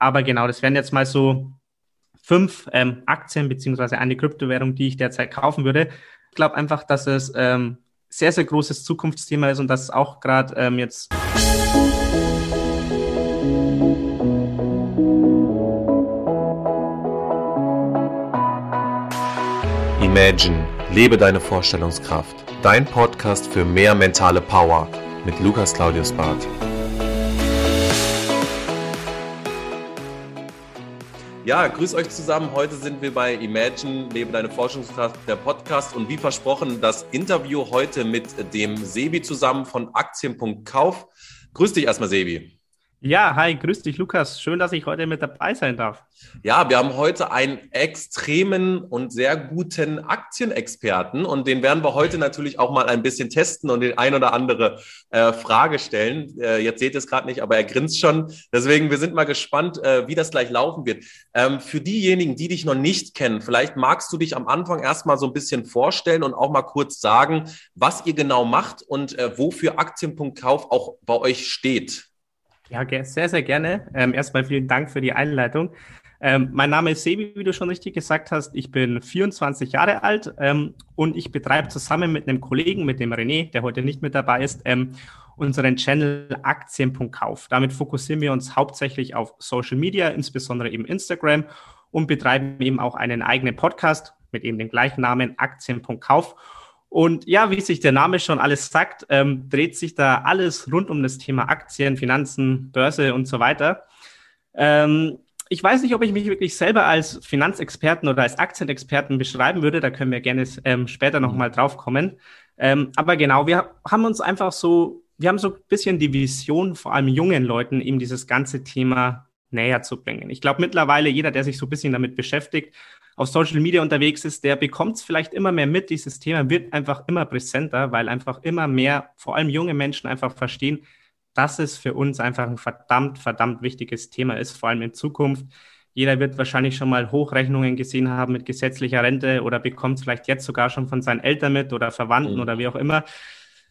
aber genau, das wären jetzt mal so fünf ähm, Aktien beziehungsweise eine Kryptowährung, die ich derzeit kaufen würde. Ich glaube einfach, dass es ähm, sehr, sehr großes Zukunftsthema ist und dass es auch gerade ähm, jetzt Imagine, lebe deine Vorstellungskraft. Dein Podcast für mehr mentale Power mit Lukas Claudius Barth. Ja, grüß euch zusammen. Heute sind wir bei Imagine, lebe deine Forschungskraft, der Podcast. Und wie versprochen, das Interview heute mit dem Sebi zusammen von Aktien.kauf. Grüß dich erstmal, Sebi. Ja, hi, grüß dich, Lukas. Schön, dass ich heute mit dabei sein darf. Ja, wir haben heute einen extremen und sehr guten Aktienexperten und den werden wir heute natürlich auch mal ein bisschen testen und den ein oder andere äh, Frage stellen. Äh, jetzt seht ihr es gerade nicht, aber er grinst schon. Deswegen, wir sind mal gespannt, äh, wie das gleich laufen wird. Ähm, für diejenigen, die dich noch nicht kennen, vielleicht magst du dich am Anfang erstmal so ein bisschen vorstellen und auch mal kurz sagen, was ihr genau macht und äh, wofür Aktien.kauf auch bei euch steht. Ja, sehr, sehr gerne. Ähm, erstmal vielen Dank für die Einleitung. Ähm, mein Name ist Sebi, wie du schon richtig gesagt hast. Ich bin 24 Jahre alt ähm, und ich betreibe zusammen mit einem Kollegen, mit dem René, der heute nicht mit dabei ist, ähm, unseren Channel Aktien.kauf. Damit fokussieren wir uns hauptsächlich auf Social Media, insbesondere eben Instagram und betreiben eben auch einen eigenen Podcast mit eben dem gleichen Namen Aktien.kauf. Und ja, wie sich der Name schon alles sagt, ähm, dreht sich da alles rund um das Thema Aktien, Finanzen, Börse und so weiter. Ähm, ich weiß nicht, ob ich mich wirklich selber als Finanzexperten oder als Aktienexperten beschreiben würde. Da können wir gerne ähm, später nochmal drauf kommen. Ähm, aber genau, wir haben uns einfach so, wir haben so ein bisschen die Vision, vor allem jungen Leuten, eben dieses ganze Thema näher zu bringen. Ich glaube mittlerweile, jeder, der sich so ein bisschen damit beschäftigt, auf Social Media unterwegs ist, der bekommt es vielleicht immer mehr mit. Dieses Thema wird einfach immer präsenter, weil einfach immer mehr, vor allem junge Menschen einfach verstehen, dass es für uns einfach ein verdammt, verdammt wichtiges Thema ist, vor allem in Zukunft. Jeder wird wahrscheinlich schon mal Hochrechnungen gesehen haben mit gesetzlicher Rente oder bekommt es vielleicht jetzt sogar schon von seinen Eltern mit oder Verwandten mhm. oder wie auch immer.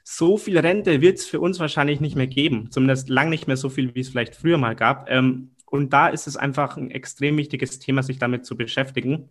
So viel Rente wird es für uns wahrscheinlich nicht mehr geben, zumindest lang nicht mehr so viel, wie es vielleicht früher mal gab. Ähm, und da ist es einfach ein extrem wichtiges Thema, sich damit zu beschäftigen.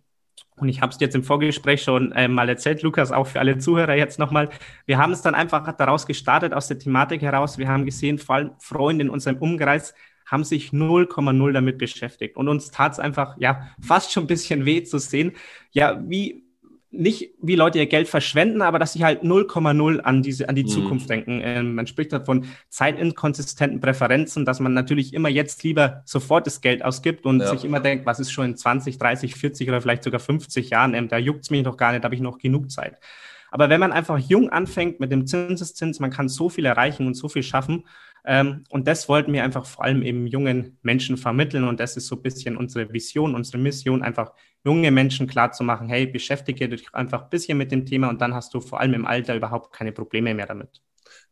Und ich habe es jetzt im Vorgespräch schon äh, mal erzählt, Lukas, auch für alle Zuhörer jetzt nochmal. Wir haben es dann einfach daraus gestartet, aus der Thematik heraus. Wir haben gesehen, vor allem Freunde in unserem Umkreis haben sich 0,0 damit beschäftigt. Und uns tat es einfach, ja, fast schon ein bisschen weh zu sehen, ja, wie, nicht wie Leute ihr Geld verschwenden, aber dass sie halt 0,0 an diese an die mhm. Zukunft denken. Ähm, man spricht davon zeitinkonsistenten Präferenzen, dass man natürlich immer jetzt lieber sofort das Geld ausgibt und ja. sich immer denkt, was ist schon in 20, 30, 40 oder vielleicht sogar 50 Jahren, ähm, da juckt's mich noch gar nicht, da habe ich noch genug Zeit. Aber wenn man einfach jung anfängt mit dem Zinseszins, man kann so viel erreichen und so viel schaffen. Ähm, und das wollten wir einfach vor allem eben jungen Menschen vermitteln. Und das ist so ein bisschen unsere Vision, unsere Mission, einfach junge Menschen klarzumachen, hey, beschäftige dich einfach ein bisschen mit dem Thema und dann hast du vor allem im Alter überhaupt keine Probleme mehr damit.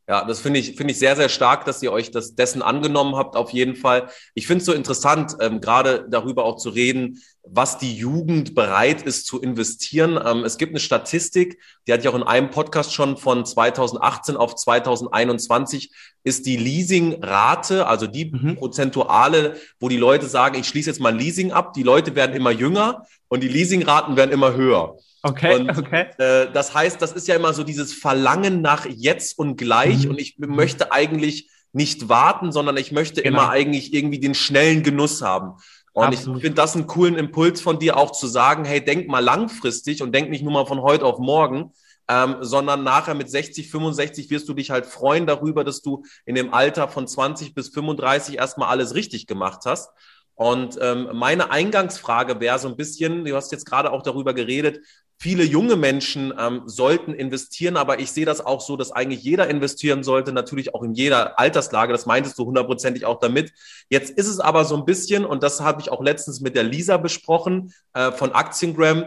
Ja, das finde ich, finde ich sehr, sehr stark, dass ihr euch das dessen angenommen habt, auf jeden Fall. Ich finde es so interessant, ähm, gerade darüber auch zu reden, was die Jugend bereit ist zu investieren. Ähm, es gibt eine Statistik, die hatte ich auch in einem Podcast schon von 2018 auf 2021, ist die Leasingrate, also die mhm. prozentuale, wo die Leute sagen, ich schließe jetzt mal Leasing ab. Die Leute werden immer jünger und die Leasingraten werden immer höher. Okay, und, okay. Äh, das heißt, das ist ja immer so dieses Verlangen nach jetzt und gleich. Mhm. Und ich möchte eigentlich nicht warten, sondern ich möchte genau. immer eigentlich irgendwie den schnellen Genuss haben. Und Absolut. ich finde das einen coolen Impuls von dir auch zu sagen, hey, denk mal langfristig und denk nicht nur mal von heute auf morgen, ähm, sondern nachher mit 60, 65 wirst du dich halt freuen darüber, dass du in dem Alter von 20 bis 35 erstmal alles richtig gemacht hast. Und ähm, meine Eingangsfrage wäre so ein bisschen, du hast jetzt gerade auch darüber geredet, viele junge Menschen ähm, sollten investieren, aber ich sehe das auch so, dass eigentlich jeder investieren sollte, natürlich auch in jeder Alterslage. Das meintest du hundertprozentig auch damit. Jetzt ist es aber so ein bisschen, und das habe ich auch letztens mit der Lisa besprochen äh, von Aktiengram,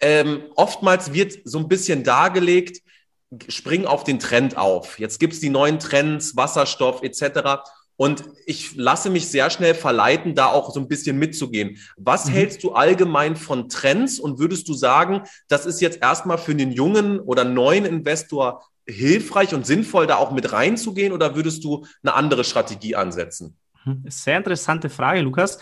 ähm, oftmals wird so ein bisschen dargelegt, spring auf den Trend auf. Jetzt gibt's die neuen Trends, Wasserstoff etc. Und ich lasse mich sehr schnell verleiten, da auch so ein bisschen mitzugehen. Was mhm. hältst du allgemein von Trends und würdest du sagen, das ist jetzt erstmal für den jungen oder neuen Investor hilfreich und sinnvoll, da auch mit reinzugehen oder würdest du eine andere Strategie ansetzen? Mhm. Sehr interessante Frage, Lukas.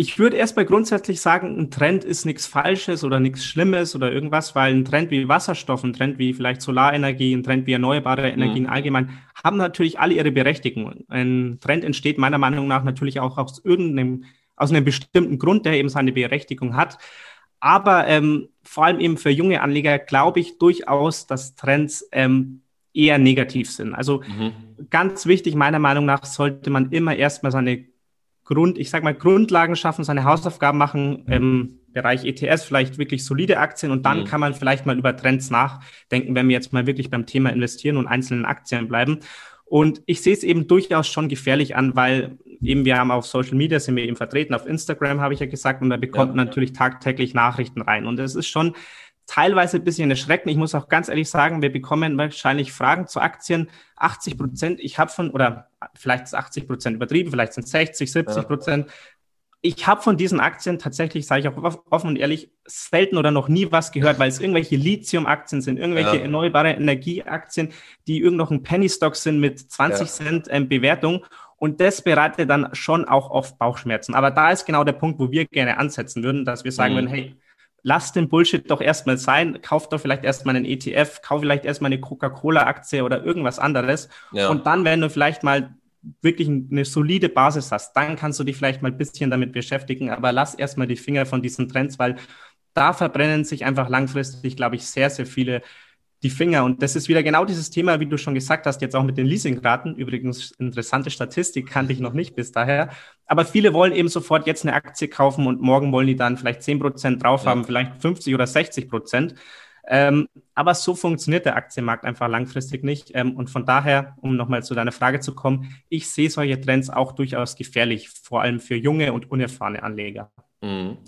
Ich würde erstmal grundsätzlich sagen, ein Trend ist nichts Falsches oder nichts Schlimmes oder irgendwas, weil ein Trend wie Wasserstoff, ein Trend wie vielleicht Solarenergie, ein Trend wie erneuerbare Energien mhm. allgemein, haben natürlich alle ihre Berechtigung. Ein Trend entsteht meiner Meinung nach natürlich auch aus irgendeinem, aus einem bestimmten Grund, der eben seine Berechtigung hat. Aber ähm, vor allem eben für junge Anleger glaube ich durchaus, dass Trends ähm, eher negativ sind. Also mhm. ganz wichtig, meiner Meinung nach, sollte man immer erstmal seine Grund, ich sag mal, Grundlagen schaffen, seine Hausaufgaben machen im Bereich ETS, vielleicht wirklich solide Aktien und dann mhm. kann man vielleicht mal über Trends nachdenken, wenn wir jetzt mal wirklich beim Thema investieren und einzelnen Aktien bleiben. Und ich sehe es eben durchaus schon gefährlich an, weil eben wir haben auf Social Media sind wir eben vertreten, auf Instagram habe ich ja gesagt, und da bekommt ja. natürlich tagtäglich Nachrichten rein. Und es ist schon teilweise ein bisschen erschreckend. Ich muss auch ganz ehrlich sagen, wir bekommen wahrscheinlich Fragen zu Aktien. 80 Prozent, ich habe von, oder vielleicht ist 80 Prozent übertrieben, vielleicht sind es 60, 70 Prozent. Ja. Ich habe von diesen Aktien tatsächlich, sage ich auch offen und ehrlich, selten oder noch nie was gehört, weil es irgendwelche Lithium-Aktien sind, irgendwelche ja. erneuerbare Energieaktien, die irgend noch ein Penny-Stock sind mit 20 ja. Cent ähm, Bewertung. Und das bereitet dann schon auch oft Bauchschmerzen. Aber da ist genau der Punkt, wo wir gerne ansetzen würden, dass wir sagen mhm. würden, hey, lasst den Bullshit doch erstmal sein, kauft doch vielleicht erstmal einen ETF, kauf vielleicht erstmal eine Coca-Cola-Aktie oder irgendwas anderes. Ja. Und dann, wenn du vielleicht mal wirklich eine solide Basis hast, dann kannst du dich vielleicht mal ein bisschen damit beschäftigen, aber lass erstmal die Finger von diesen Trends, weil da verbrennen sich einfach langfristig, glaube ich, sehr, sehr viele die Finger. Und das ist wieder genau dieses Thema, wie du schon gesagt hast, jetzt auch mit den Leasingraten. Übrigens interessante Statistik, kannte ich noch nicht bis daher. Aber viele wollen eben sofort jetzt eine Aktie kaufen und morgen wollen die dann vielleicht zehn Prozent drauf haben, ja. vielleicht 50 oder 60 Prozent. Ähm, aber so funktioniert der Aktienmarkt einfach langfristig nicht. Ähm, und von daher, um nochmal zu deiner Frage zu kommen, ich sehe solche Trends auch durchaus gefährlich, vor allem für junge und unerfahrene Anleger. Mhm.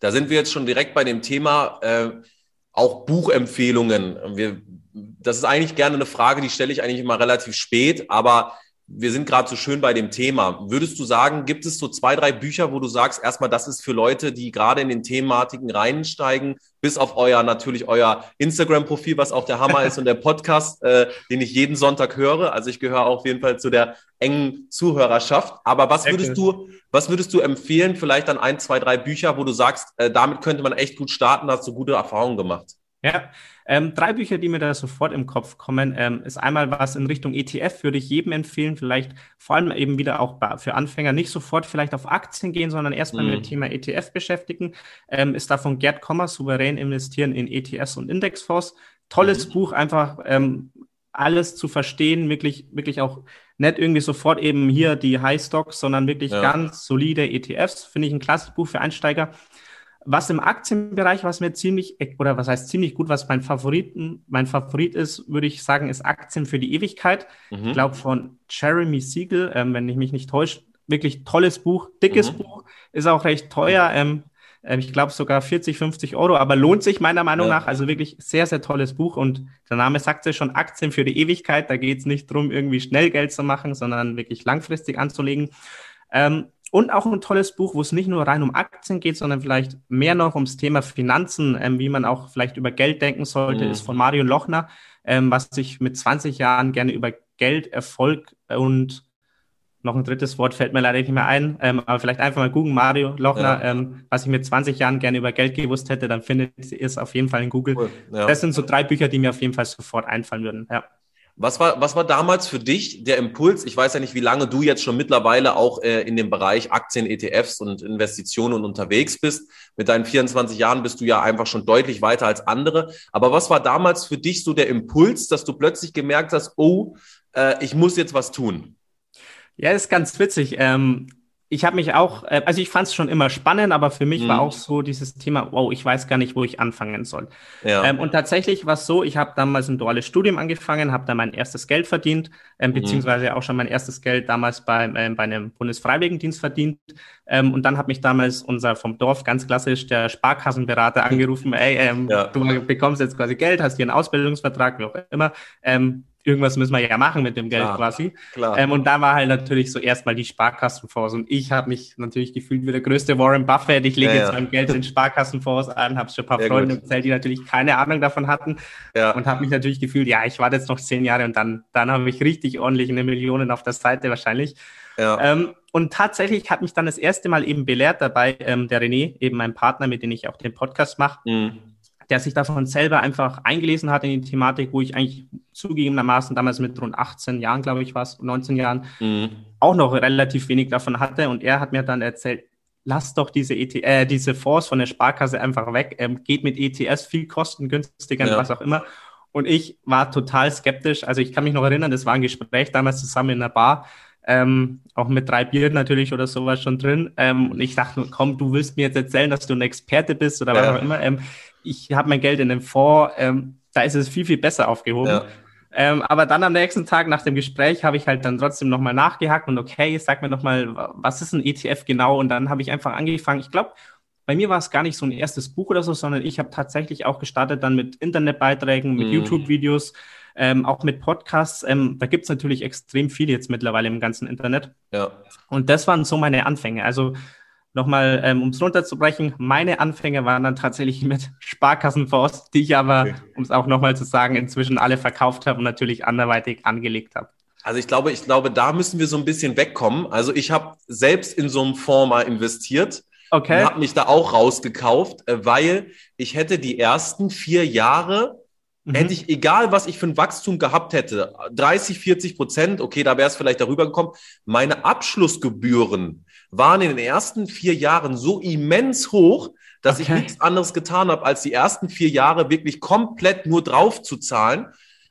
Da sind wir jetzt schon direkt bei dem Thema. Äh auch Buchempfehlungen. Wir, das ist eigentlich gerne eine Frage, die stelle ich eigentlich immer relativ spät, aber wir sind gerade so schön bei dem Thema. Würdest du sagen, gibt es so zwei, drei Bücher, wo du sagst, erstmal, das ist für Leute, die gerade in den Thematiken reinsteigen, bis auf euer, natürlich euer Instagram-Profil, was auch der Hammer ist und der Podcast, äh, den ich jeden Sonntag höre. Also ich gehöre auf jeden Fall zu der engen Zuhörerschaft. Aber was würdest du, was würdest du empfehlen? Vielleicht dann ein, zwei, drei Bücher, wo du sagst, äh, damit könnte man echt gut starten, hast du gute Erfahrungen gemacht? Ja, ähm, drei Bücher, die mir da sofort im Kopf kommen, ähm, ist einmal was in Richtung ETF, würde ich jedem empfehlen, vielleicht vor allem eben wieder auch für Anfänger nicht sofort vielleicht auf Aktien gehen, sondern erstmal mm. mit dem Thema ETF beschäftigen. Ähm, ist da von Gerd Kommer, souverän investieren in ETFs und Indexfonds. Tolles mm. Buch, einfach ähm, alles zu verstehen, wirklich, wirklich auch nicht irgendwie sofort eben hier die High Stocks, sondern wirklich ja. ganz solide ETFs. Finde ich ein klasse Buch für Einsteiger. Was im Aktienbereich, was mir ziemlich, oder was heißt ziemlich gut, was mein Favoriten, mein Favorit ist, würde ich sagen, ist Aktien für die Ewigkeit. Mhm. Ich glaube von Jeremy Siegel, ähm, wenn ich mich nicht täusche, wirklich tolles Buch, dickes mhm. Buch, ist auch recht teuer. Ähm, ähm ich glaube sogar 40, 50 Euro, aber lohnt sich meiner Meinung ja. nach. Also wirklich sehr, sehr tolles Buch. Und der Name sagt ja schon Aktien für die Ewigkeit. Da geht es nicht darum, irgendwie schnell Geld zu machen, sondern wirklich langfristig anzulegen. Ähm, und auch ein tolles Buch, wo es nicht nur rein um Aktien geht, sondern vielleicht mehr noch ums Thema Finanzen, ähm, wie man auch vielleicht über Geld denken sollte, mhm. ist von Marion Lochner, ähm, was sich mit 20 Jahren gerne über Geld, Erfolg und noch ein drittes Wort fällt mir leider nicht mehr ein, ähm, aber vielleicht einfach mal googeln, Mario Lochner, ja. ähm, was ich mit 20 Jahren gerne über Geld gewusst hätte, dann findet ihr es auf jeden Fall in Google. Cool. Ja. Das sind so drei Bücher, die mir auf jeden Fall sofort einfallen würden. Ja. Was war, was war damals für dich der Impuls? Ich weiß ja nicht, wie lange du jetzt schon mittlerweile auch äh, in dem Bereich Aktien, ETFs und Investitionen unterwegs bist. Mit deinen 24 Jahren bist du ja einfach schon deutlich weiter als andere. Aber was war damals für dich so der Impuls, dass du plötzlich gemerkt hast, oh, äh, ich muss jetzt was tun? Ja, ist ganz witzig. Ähm ich habe mich auch, äh, also ich fand es schon immer spannend, aber für mich mhm. war auch so dieses Thema, wow, ich weiß gar nicht, wo ich anfangen soll. Ja. Ähm, und tatsächlich war es so, ich habe damals ein duales Studium angefangen, habe da mein erstes Geld verdient, ähm, mhm. beziehungsweise auch schon mein erstes Geld damals bei, ähm, bei einem Bundesfreiwilligendienst verdient. Ähm, und dann hat mich damals unser vom Dorf ganz klassisch der Sparkassenberater angerufen, ey, ähm, ja. du bekommst jetzt quasi Geld, hast hier einen Ausbildungsvertrag, wie auch immer. Irgendwas müssen wir ja machen mit dem Geld klar, quasi. Klar. Ähm, und da war halt natürlich so erstmal die Sparkassenfonds. Und ich habe mich natürlich gefühlt wie der größte Warren Buffett. Ich lege ja, jetzt ja. mein Geld in Sparkassenfonds an, habe schon ein paar Sehr Freunde erzählt, die natürlich keine Ahnung davon hatten. Ja. Und habe mich natürlich gefühlt, ja, ich warte jetzt noch zehn Jahre und dann, dann habe ich richtig ordentlich eine Million auf der Seite wahrscheinlich. Ja. Ähm, und tatsächlich hat mich dann das erste Mal eben belehrt dabei, ähm, der René, eben mein Partner, mit dem ich auch den Podcast mache. Mhm der sich davon selber einfach eingelesen hat in die Thematik, wo ich eigentlich zugegebenermaßen damals mit rund 18 Jahren, glaube ich, war es, 19 Jahren, mhm. auch noch relativ wenig davon hatte. Und er hat mir dann erzählt, lass doch diese, ET äh, diese Fonds von der Sparkasse einfach weg, ähm, geht mit ETS viel kostengünstiger, ja. was auch immer. Und ich war total skeptisch. Also ich kann mich noch erinnern, das war ein Gespräch damals zusammen in der Bar, ähm, auch mit drei Bier natürlich oder sowas schon drin. Ähm, und ich dachte, komm, du willst mir jetzt erzählen, dass du ein Experte bist oder ja. was auch immer. Ähm, ich habe mein Geld in dem Fonds, ähm, da ist es viel, viel besser aufgehoben. Ja. Ähm, aber dann am nächsten Tag nach dem Gespräch habe ich halt dann trotzdem nochmal nachgehakt und okay, sag mir nochmal, was ist ein ETF genau? Und dann habe ich einfach angefangen. Ich glaube, bei mir war es gar nicht so ein erstes Buch oder so, sondern ich habe tatsächlich auch gestartet dann mit Internetbeiträgen, mit mm. YouTube-Videos, ähm, auch mit Podcasts. Ähm, da gibt es natürlich extrem viel jetzt mittlerweile im ganzen Internet. Ja. Und das waren so meine Anfänge. Also nochmal, ähm, um es runterzubrechen, meine Anfänge waren dann tatsächlich mit Sparkassenfonds, die ich aber, okay. um es auch nochmal zu sagen, inzwischen alle verkauft habe und natürlich anderweitig angelegt habe. Also ich glaube, ich glaube, da müssen wir so ein bisschen wegkommen. Also ich habe selbst in so einem Fonds mal investiert. Okay. Und habe mich da auch rausgekauft, äh, weil ich hätte die ersten vier Jahre Mhm. Hätte ich, egal was ich für ein Wachstum gehabt hätte, 30, 40 Prozent, okay, da wäre es vielleicht darüber gekommen, meine Abschlussgebühren waren in den ersten vier Jahren so immens hoch, dass okay. ich nichts anderes getan habe, als die ersten vier Jahre wirklich komplett nur drauf zu zahlen.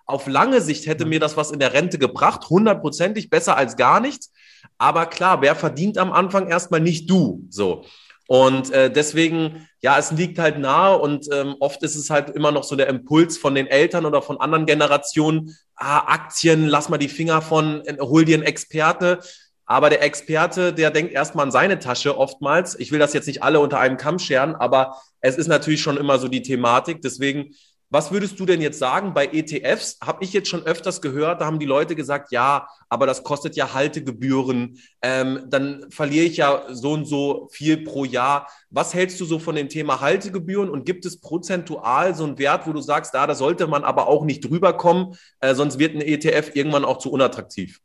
Auf lange Sicht hätte mir das was in der Rente gebracht, hundertprozentig besser als gar nichts. Aber klar, wer verdient am Anfang erstmal nicht du? So. Und äh, deswegen, ja, es liegt halt nahe und ähm, oft ist es halt immer noch so der Impuls von den Eltern oder von anderen Generationen, ah, Aktien, lass mal die Finger von, hol dir einen Experte. Aber der Experte, der denkt erstmal an seine Tasche oftmals. Ich will das jetzt nicht alle unter einem Kamm scheren, aber es ist natürlich schon immer so die Thematik. Deswegen, was würdest du denn jetzt sagen bei ETFs? Habe ich jetzt schon öfters gehört, da haben die Leute gesagt, ja, aber das kostet ja Haltegebühren, ähm, dann verliere ich ja so und so viel pro Jahr. Was hältst du so von dem Thema Haltegebühren und gibt es prozentual so einen Wert, wo du sagst, da, da sollte man aber auch nicht drüber kommen, äh, sonst wird ein ETF irgendwann auch zu unattraktiv?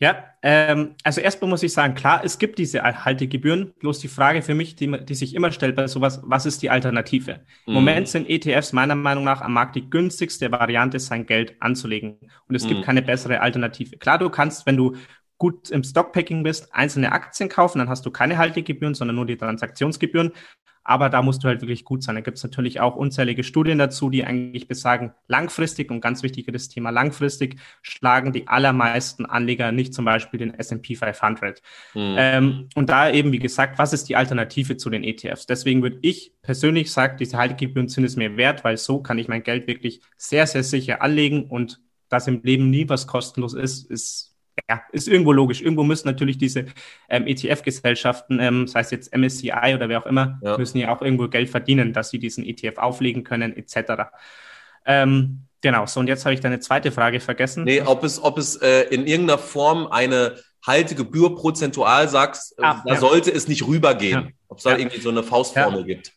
Ja, ähm, also erstmal muss ich sagen, klar, es gibt diese Haltegebühren. Bloß die Frage für mich, die, die sich immer stellt bei sowas, was ist die Alternative? Mhm. Im Moment sind ETFs meiner Meinung nach am Markt die günstigste Variante, sein Geld anzulegen. Und es mhm. gibt keine bessere Alternative. Klar, du kannst, wenn du gut im Stockpacking bist, einzelne Aktien kaufen, dann hast du keine Haltegebühren, sondern nur die Transaktionsgebühren. Aber da musst du halt wirklich gut sein. Da gibt es natürlich auch unzählige Studien dazu, die eigentlich besagen, langfristig und ganz wichtig das Thema langfristig schlagen die allermeisten Anleger nicht zum Beispiel den S&P 500. Mhm. Ähm, und da eben, wie gesagt, was ist die Alternative zu den ETFs? Deswegen würde ich persönlich sagen, diese Haltegebühren sind es mir wert, weil so kann ich mein Geld wirklich sehr, sehr sicher anlegen und dass im Leben nie was kostenlos ist, ist ja, ist irgendwo logisch. Irgendwo müssen natürlich diese ähm, ETF-Gesellschaften, ähm, sei es jetzt MSCI oder wer auch immer, ja. müssen ja auch irgendwo Geld verdienen, dass sie diesen ETF auflegen können, etc. Ähm, genau, so und jetzt habe ich deine zweite Frage vergessen. Nee, ob es, ob es äh, in irgendeiner Form eine Haltegebühr prozentual sagst, ah, da ja. sollte es nicht rübergehen. Ob es da irgendwie so eine Faustformel gibt.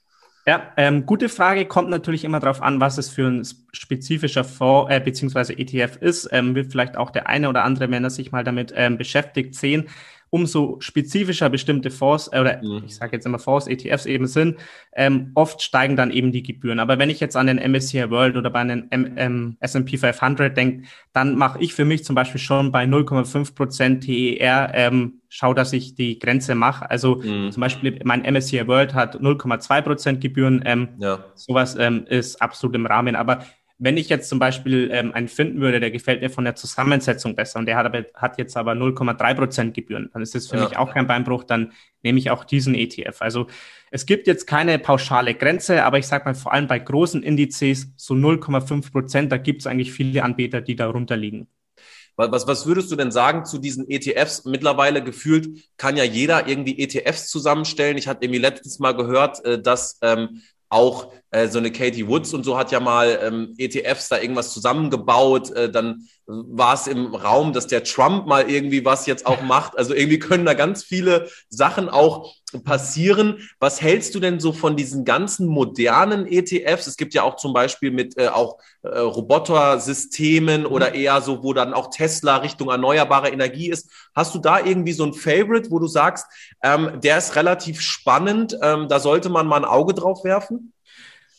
Ja, ähm, gute Frage. Kommt natürlich immer darauf an, was es für ein spezifischer Fonds äh, bzw. ETF ist. Ähm, wird vielleicht auch der eine oder andere, wenn er sich mal damit ähm, beschäftigt, sehen umso spezifischer bestimmte Fonds äh, oder mhm. ich sage jetzt immer Fonds, ETFs eben sind, ähm, oft steigen dann eben die Gebühren. Aber wenn ich jetzt an den MSCI World oder bei einem ähm, S&P 500 denke, dann mache ich für mich zum Beispiel schon bei 0,5 Prozent TER ähm, schau, dass ich die Grenze mache. Also mhm. zum Beispiel mein MSCI World hat 0,2 Prozent Gebühren. Ähm, ja. Sowas ähm, ist absolut im Rahmen. Aber wenn ich jetzt zum Beispiel ähm, einen finden würde, der gefällt mir von der Zusammensetzung besser und der hat, aber, hat jetzt aber 0,3 Prozent Gebühren, dann ist das für ja. mich auch kein Beinbruch, dann nehme ich auch diesen ETF. Also es gibt jetzt keine pauschale Grenze, aber ich sage mal vor allem bei großen Indizes so 0,5 Prozent, da gibt es eigentlich viele Anbieter, die darunter liegen. Was, was würdest du denn sagen zu diesen ETFs? Mittlerweile gefühlt kann ja jeder irgendwie ETFs zusammenstellen. Ich hatte irgendwie letztens mal gehört, äh, dass ähm, auch äh, so eine Katie Woods und so hat ja mal ähm, ETFs da irgendwas zusammengebaut. Äh, dann war es im Raum, dass der Trump mal irgendwie was jetzt auch macht. Also irgendwie können da ganz viele Sachen auch passieren. Was hältst du denn so von diesen ganzen modernen ETFs? Es gibt ja auch zum Beispiel mit äh, auch äh, Robotersystemen oder eher so, wo dann auch Tesla Richtung erneuerbare Energie ist. Hast du da irgendwie so ein Favorite, wo du sagst, ähm, der ist relativ spannend, ähm, da sollte man mal ein Auge drauf werfen?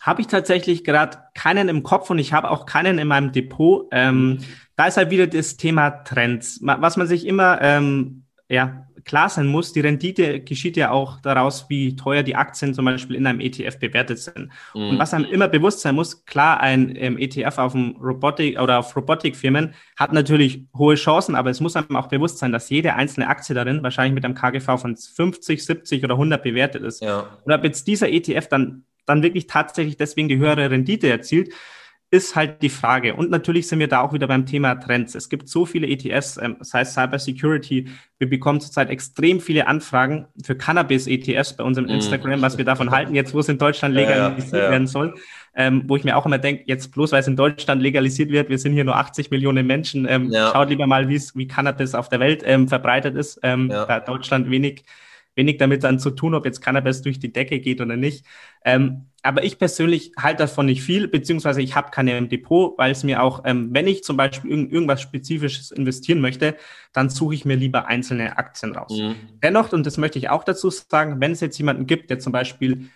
Habe ich tatsächlich gerade keinen im Kopf und ich habe auch keinen in meinem Depot. Ähm, da ist halt wieder das Thema Trends. Was man sich immer ähm, ja, klar sein muss, die Rendite geschieht ja auch daraus, wie teuer die Aktien zum Beispiel in einem ETF bewertet sind. Mhm. Und was einem immer bewusst sein muss, klar, ein ähm, ETF auf dem Robotik oder auf Robotikfirmen hat natürlich hohe Chancen, aber es muss einem auch bewusst sein, dass jede einzelne Aktie darin wahrscheinlich mit einem KGV von 50, 70 oder 100 bewertet ist. Ja. Und ob jetzt dieser ETF dann, dann wirklich tatsächlich deswegen die höhere Rendite erzielt, ist halt die Frage. Und natürlich sind wir da auch wieder beim Thema Trends. Es gibt so viele ETFs, ähm, das heißt Cyber Security. Wir bekommen zurzeit extrem viele Anfragen für Cannabis-ETFs bei unserem mm. Instagram, was wir davon halten, jetzt wo es in Deutschland legalisiert ja, ja, ja. werden soll. Ähm, wo ich mir auch immer denke, jetzt bloß weil es in Deutschland legalisiert wird, wir sind hier nur 80 Millionen Menschen, ähm, schaut lieber mal, wie Cannabis auf der Welt ähm, verbreitet ist. Ähm, Da Deutschland wenig wenig damit dann zu tun, ob jetzt Cannabis durch die Decke geht oder nicht. Ähm, aber ich persönlich halte davon nicht viel, beziehungsweise ich habe keine im Depot, weil es mir auch, ähm, wenn ich zum Beispiel irgend, irgendwas Spezifisches investieren möchte, dann suche ich mir lieber einzelne Aktien raus. Mhm. Dennoch, und das möchte ich auch dazu sagen, wenn es jetzt jemanden gibt, der zum Beispiel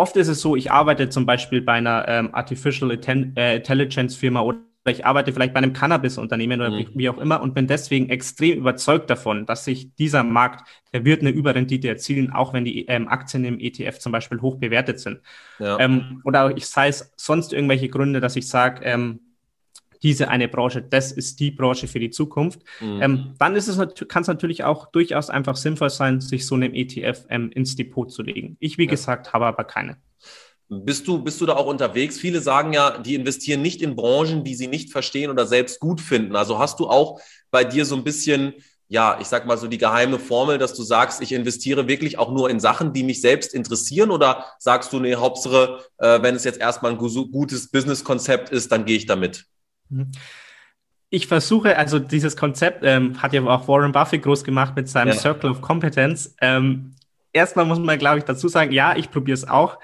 Oft ist es so, ich arbeite zum Beispiel bei einer ähm, Artificial äh, Intelligence Firma oder ich arbeite vielleicht bei einem Cannabis-Unternehmen oder mhm. wie auch immer und bin deswegen extrem überzeugt davon, dass sich dieser Markt, der wird eine Überrendite erzielen, auch wenn die ähm, Aktien im ETF zum Beispiel hoch bewertet sind. Ja. Ähm, oder ich sei es sonst irgendwelche Gründe, dass ich sage, ähm, diese eine Branche, das ist die Branche für die Zukunft. Mhm. Ähm, dann ist es kann es natürlich auch durchaus einfach sinnvoll sein, sich so einem ETF ähm, ins Depot zu legen. Ich, wie ja. gesagt, habe aber keine. Bist du, bist du da auch unterwegs? Viele sagen ja, die investieren nicht in Branchen, die sie nicht verstehen oder selbst gut finden. Also hast du auch bei dir so ein bisschen, ja, ich sag mal so die geheime Formel, dass du sagst, ich investiere wirklich auch nur in Sachen, die mich selbst interessieren? Oder sagst du, nee, Hauptsache, äh, wenn es jetzt erstmal ein gutes Businesskonzept ist, dann gehe ich damit? Mhm. Ich versuche, also dieses Konzept ähm, hat ja auch Warren Buffett groß gemacht mit seinem ja. Circle of Competence. Ähm, erstmal muss man, glaube ich, dazu sagen, ja, ich probiere es auch.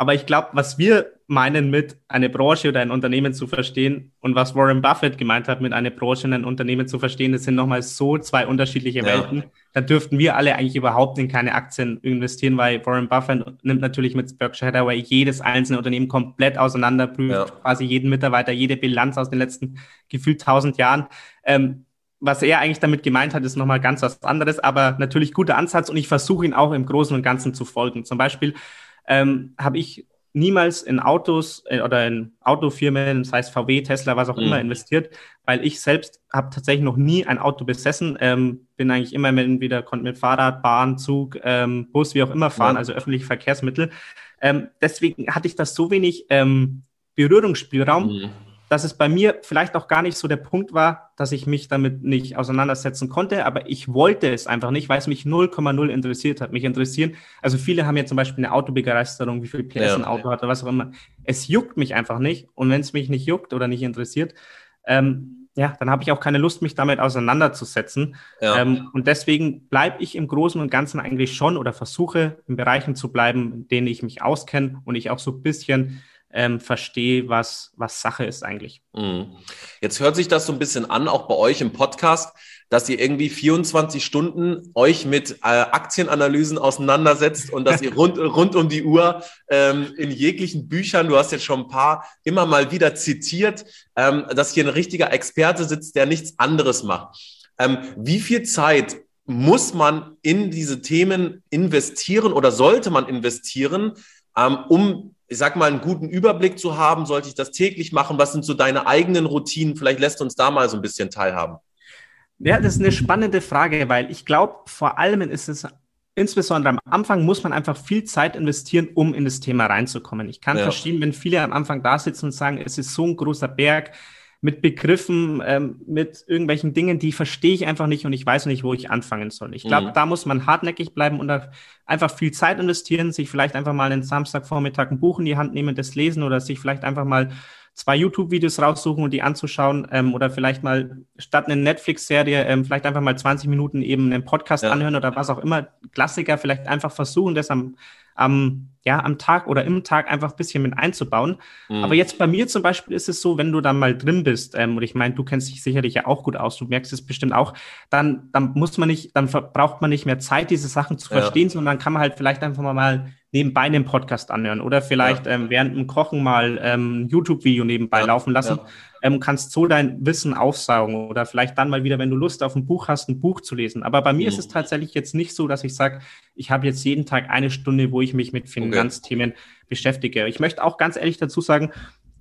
Aber ich glaube, was wir meinen mit eine Branche oder ein Unternehmen zu verstehen und was Warren Buffett gemeint hat mit eine Branche und ein Unternehmen zu verstehen, das sind nochmal so zwei unterschiedliche ja. Welten. Da dürften wir alle eigentlich überhaupt in keine Aktien investieren, weil Warren Buffett nimmt natürlich mit Berkshire Hathaway jedes einzelne Unternehmen komplett auseinander, prüft ja. quasi jeden Mitarbeiter, jede Bilanz aus den letzten gefühlt tausend Jahren. Ähm, was er eigentlich damit gemeint hat, ist nochmal ganz was anderes, aber natürlich guter Ansatz und ich versuche ihn auch im Großen und Ganzen zu folgen. Zum Beispiel ähm, habe ich niemals in Autos äh, oder in Autofirmen, das heißt VW, Tesla, was auch mhm. immer, investiert, weil ich selbst habe tatsächlich noch nie ein Auto besessen, ähm, bin eigentlich immer mit, entweder konnte mit Fahrrad, Bahn, Zug, ähm, Bus, wie auch immer fahren, ja. also öffentliche Verkehrsmittel. Ähm, deswegen hatte ich das so wenig ähm, Berührungsspielraum, mhm dass es bei mir vielleicht auch gar nicht so der Punkt war, dass ich mich damit nicht auseinandersetzen konnte, aber ich wollte es einfach nicht, weil es mich 0,0 interessiert hat. Mich interessieren, also viele haben ja zum Beispiel eine Autobegeisterung, wie viel PS ja, ein Auto hat oder was auch immer. Es juckt mich einfach nicht und wenn es mich nicht juckt oder nicht interessiert, ähm, ja, dann habe ich auch keine Lust, mich damit auseinanderzusetzen. Ja. Ähm, und deswegen bleibe ich im Großen und Ganzen eigentlich schon oder versuche in Bereichen zu bleiben, in denen ich mich auskenne und ich auch so ein bisschen ähm, verstehe, was, was Sache ist eigentlich. Mhm. Jetzt hört sich das so ein bisschen an, auch bei euch im Podcast, dass ihr irgendwie 24 Stunden euch mit äh, Aktienanalysen auseinandersetzt und dass ihr rund, rund um die Uhr ähm, in jeglichen Büchern, du hast jetzt schon ein paar immer mal wieder zitiert, ähm, dass hier ein richtiger Experte sitzt, der nichts anderes macht. Ähm, wie viel Zeit muss man in diese Themen investieren oder sollte man investieren, ähm, um ich sag mal, einen guten Überblick zu haben? Sollte ich das täglich machen? Was sind so deine eigenen Routinen? Vielleicht lässt uns da mal so ein bisschen teilhaben. Ja, das ist eine spannende Frage, weil ich glaube, vor allem ist es insbesondere am Anfang muss man einfach viel Zeit investieren, um in das Thema reinzukommen. Ich kann ja. verstehen, wenn viele am Anfang da sitzen und sagen, es ist so ein großer Berg, mit Begriffen, ähm, mit irgendwelchen Dingen, die verstehe ich einfach nicht und ich weiß nicht, wo ich anfangen soll. Ich glaube, mhm. da muss man hartnäckig bleiben und einfach viel Zeit investieren, sich vielleicht einfach mal einen Samstagvormittag ein Buch in die Hand nehmen, das lesen oder sich vielleicht einfach mal zwei YouTube-Videos raussuchen und die anzuschauen ähm, oder vielleicht mal statt eine Netflix-Serie ähm, vielleicht einfach mal 20 Minuten eben einen Podcast ja. anhören oder was auch immer. Klassiker vielleicht einfach versuchen, das am, am, ja, am Tag oder im Tag einfach ein bisschen mit einzubauen. Mhm. Aber jetzt bei mir zum Beispiel ist es so, wenn du dann mal drin bist, ähm, und ich meine, du kennst dich sicherlich ja auch gut aus, du merkst es bestimmt auch, dann, dann muss man nicht, dann braucht man nicht mehr Zeit, diese Sachen zu verstehen, ja. sondern kann man halt vielleicht einfach mal nebenbei einen Podcast anhören oder vielleicht ja. ähm, während dem Kochen mal ähm, ein YouTube-Video nebenbei ja. laufen lassen. Ähm, kannst so dein Wissen aufsaugen oder vielleicht dann mal wieder, wenn du Lust auf ein Buch hast, ein Buch zu lesen. Aber bei mir mhm. ist es tatsächlich jetzt nicht so, dass ich sage, ich habe jetzt jeden Tag eine Stunde, wo ich mich mit Finanzthemen okay. beschäftige. Ich möchte auch ganz ehrlich dazu sagen,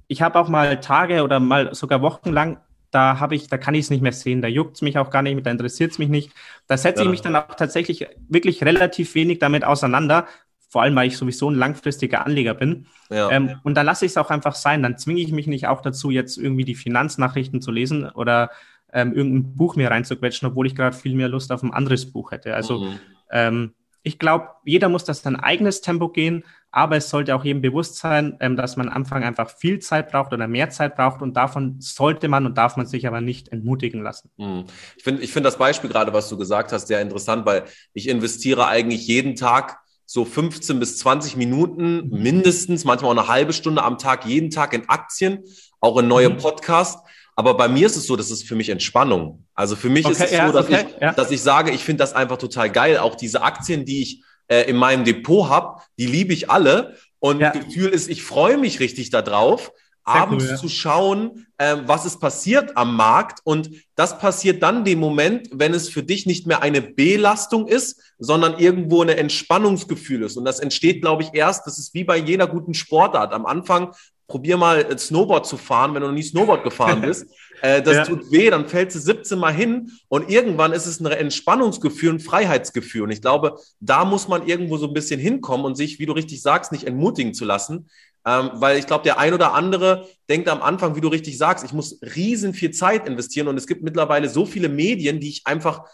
ich habe auch mal Tage oder mal sogar Wochen lang da habe ich, da kann ich es nicht mehr sehen, da juckt es mich auch gar nicht, da interessiert es mich nicht. Da setze ja. ich mich dann auch tatsächlich wirklich relativ wenig damit auseinander, vor allem weil ich sowieso ein langfristiger Anleger bin. Ja. Ähm, und dann lasse ich es auch einfach sein. Dann zwinge ich mich nicht auch dazu, jetzt irgendwie die Finanznachrichten zu lesen oder ähm, irgendein Buch mir reinzuquetschen, obwohl ich gerade viel mehr Lust auf ein anderes Buch hätte. Also mhm. ähm, ich glaube, jeder muss das sein eigenes Tempo gehen, aber es sollte auch jedem bewusst sein, ähm, dass man am Anfang einfach viel Zeit braucht oder mehr Zeit braucht und davon sollte man und darf man sich aber nicht entmutigen lassen. Mhm. Ich finde ich finde das Beispiel gerade, was du gesagt hast, sehr interessant, weil ich investiere eigentlich jeden Tag so 15 bis 20 Minuten mindestens, manchmal auch eine halbe Stunde am Tag, jeden Tag in Aktien, auch in neue mhm. Podcasts. Aber bei mir ist es so, das ist für mich Entspannung. Also für mich okay, ist es ja, so, dass, okay, ich, ja. dass ich sage, ich finde das einfach total geil. Auch diese Aktien, die ich äh, in meinem Depot habe, die liebe ich alle. Und ja. Gefühl ist, ich freue mich richtig darauf abends cool, ja. zu schauen, äh, was ist passiert am Markt. Und das passiert dann dem Moment, wenn es für dich nicht mehr eine Belastung ist, sondern irgendwo eine Entspannungsgefühl ist. Und das entsteht, glaube ich, erst, das ist wie bei jeder guten Sportart. Am Anfang probier mal äh, Snowboard zu fahren, wenn du noch nie Snowboard gefahren bist. äh, das ja. tut weh, dann fällst du 17 Mal hin und irgendwann ist es ein Entspannungsgefühl, ein Freiheitsgefühl. Und ich glaube, da muss man irgendwo so ein bisschen hinkommen und sich, wie du richtig sagst, nicht entmutigen zu lassen. Ähm, weil ich glaube, der ein oder andere denkt am Anfang, wie du richtig sagst, ich muss riesen viel Zeit investieren und es gibt mittlerweile so viele Medien, die ich einfach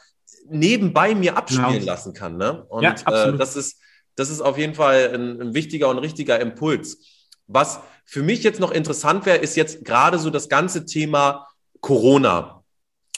nebenbei mir abspielen genau. lassen kann. Ne? Und ja, äh, das, ist, das ist auf jeden Fall ein, ein wichtiger und richtiger Impuls. Was für mich jetzt noch interessant wäre, ist jetzt gerade so das ganze Thema Corona.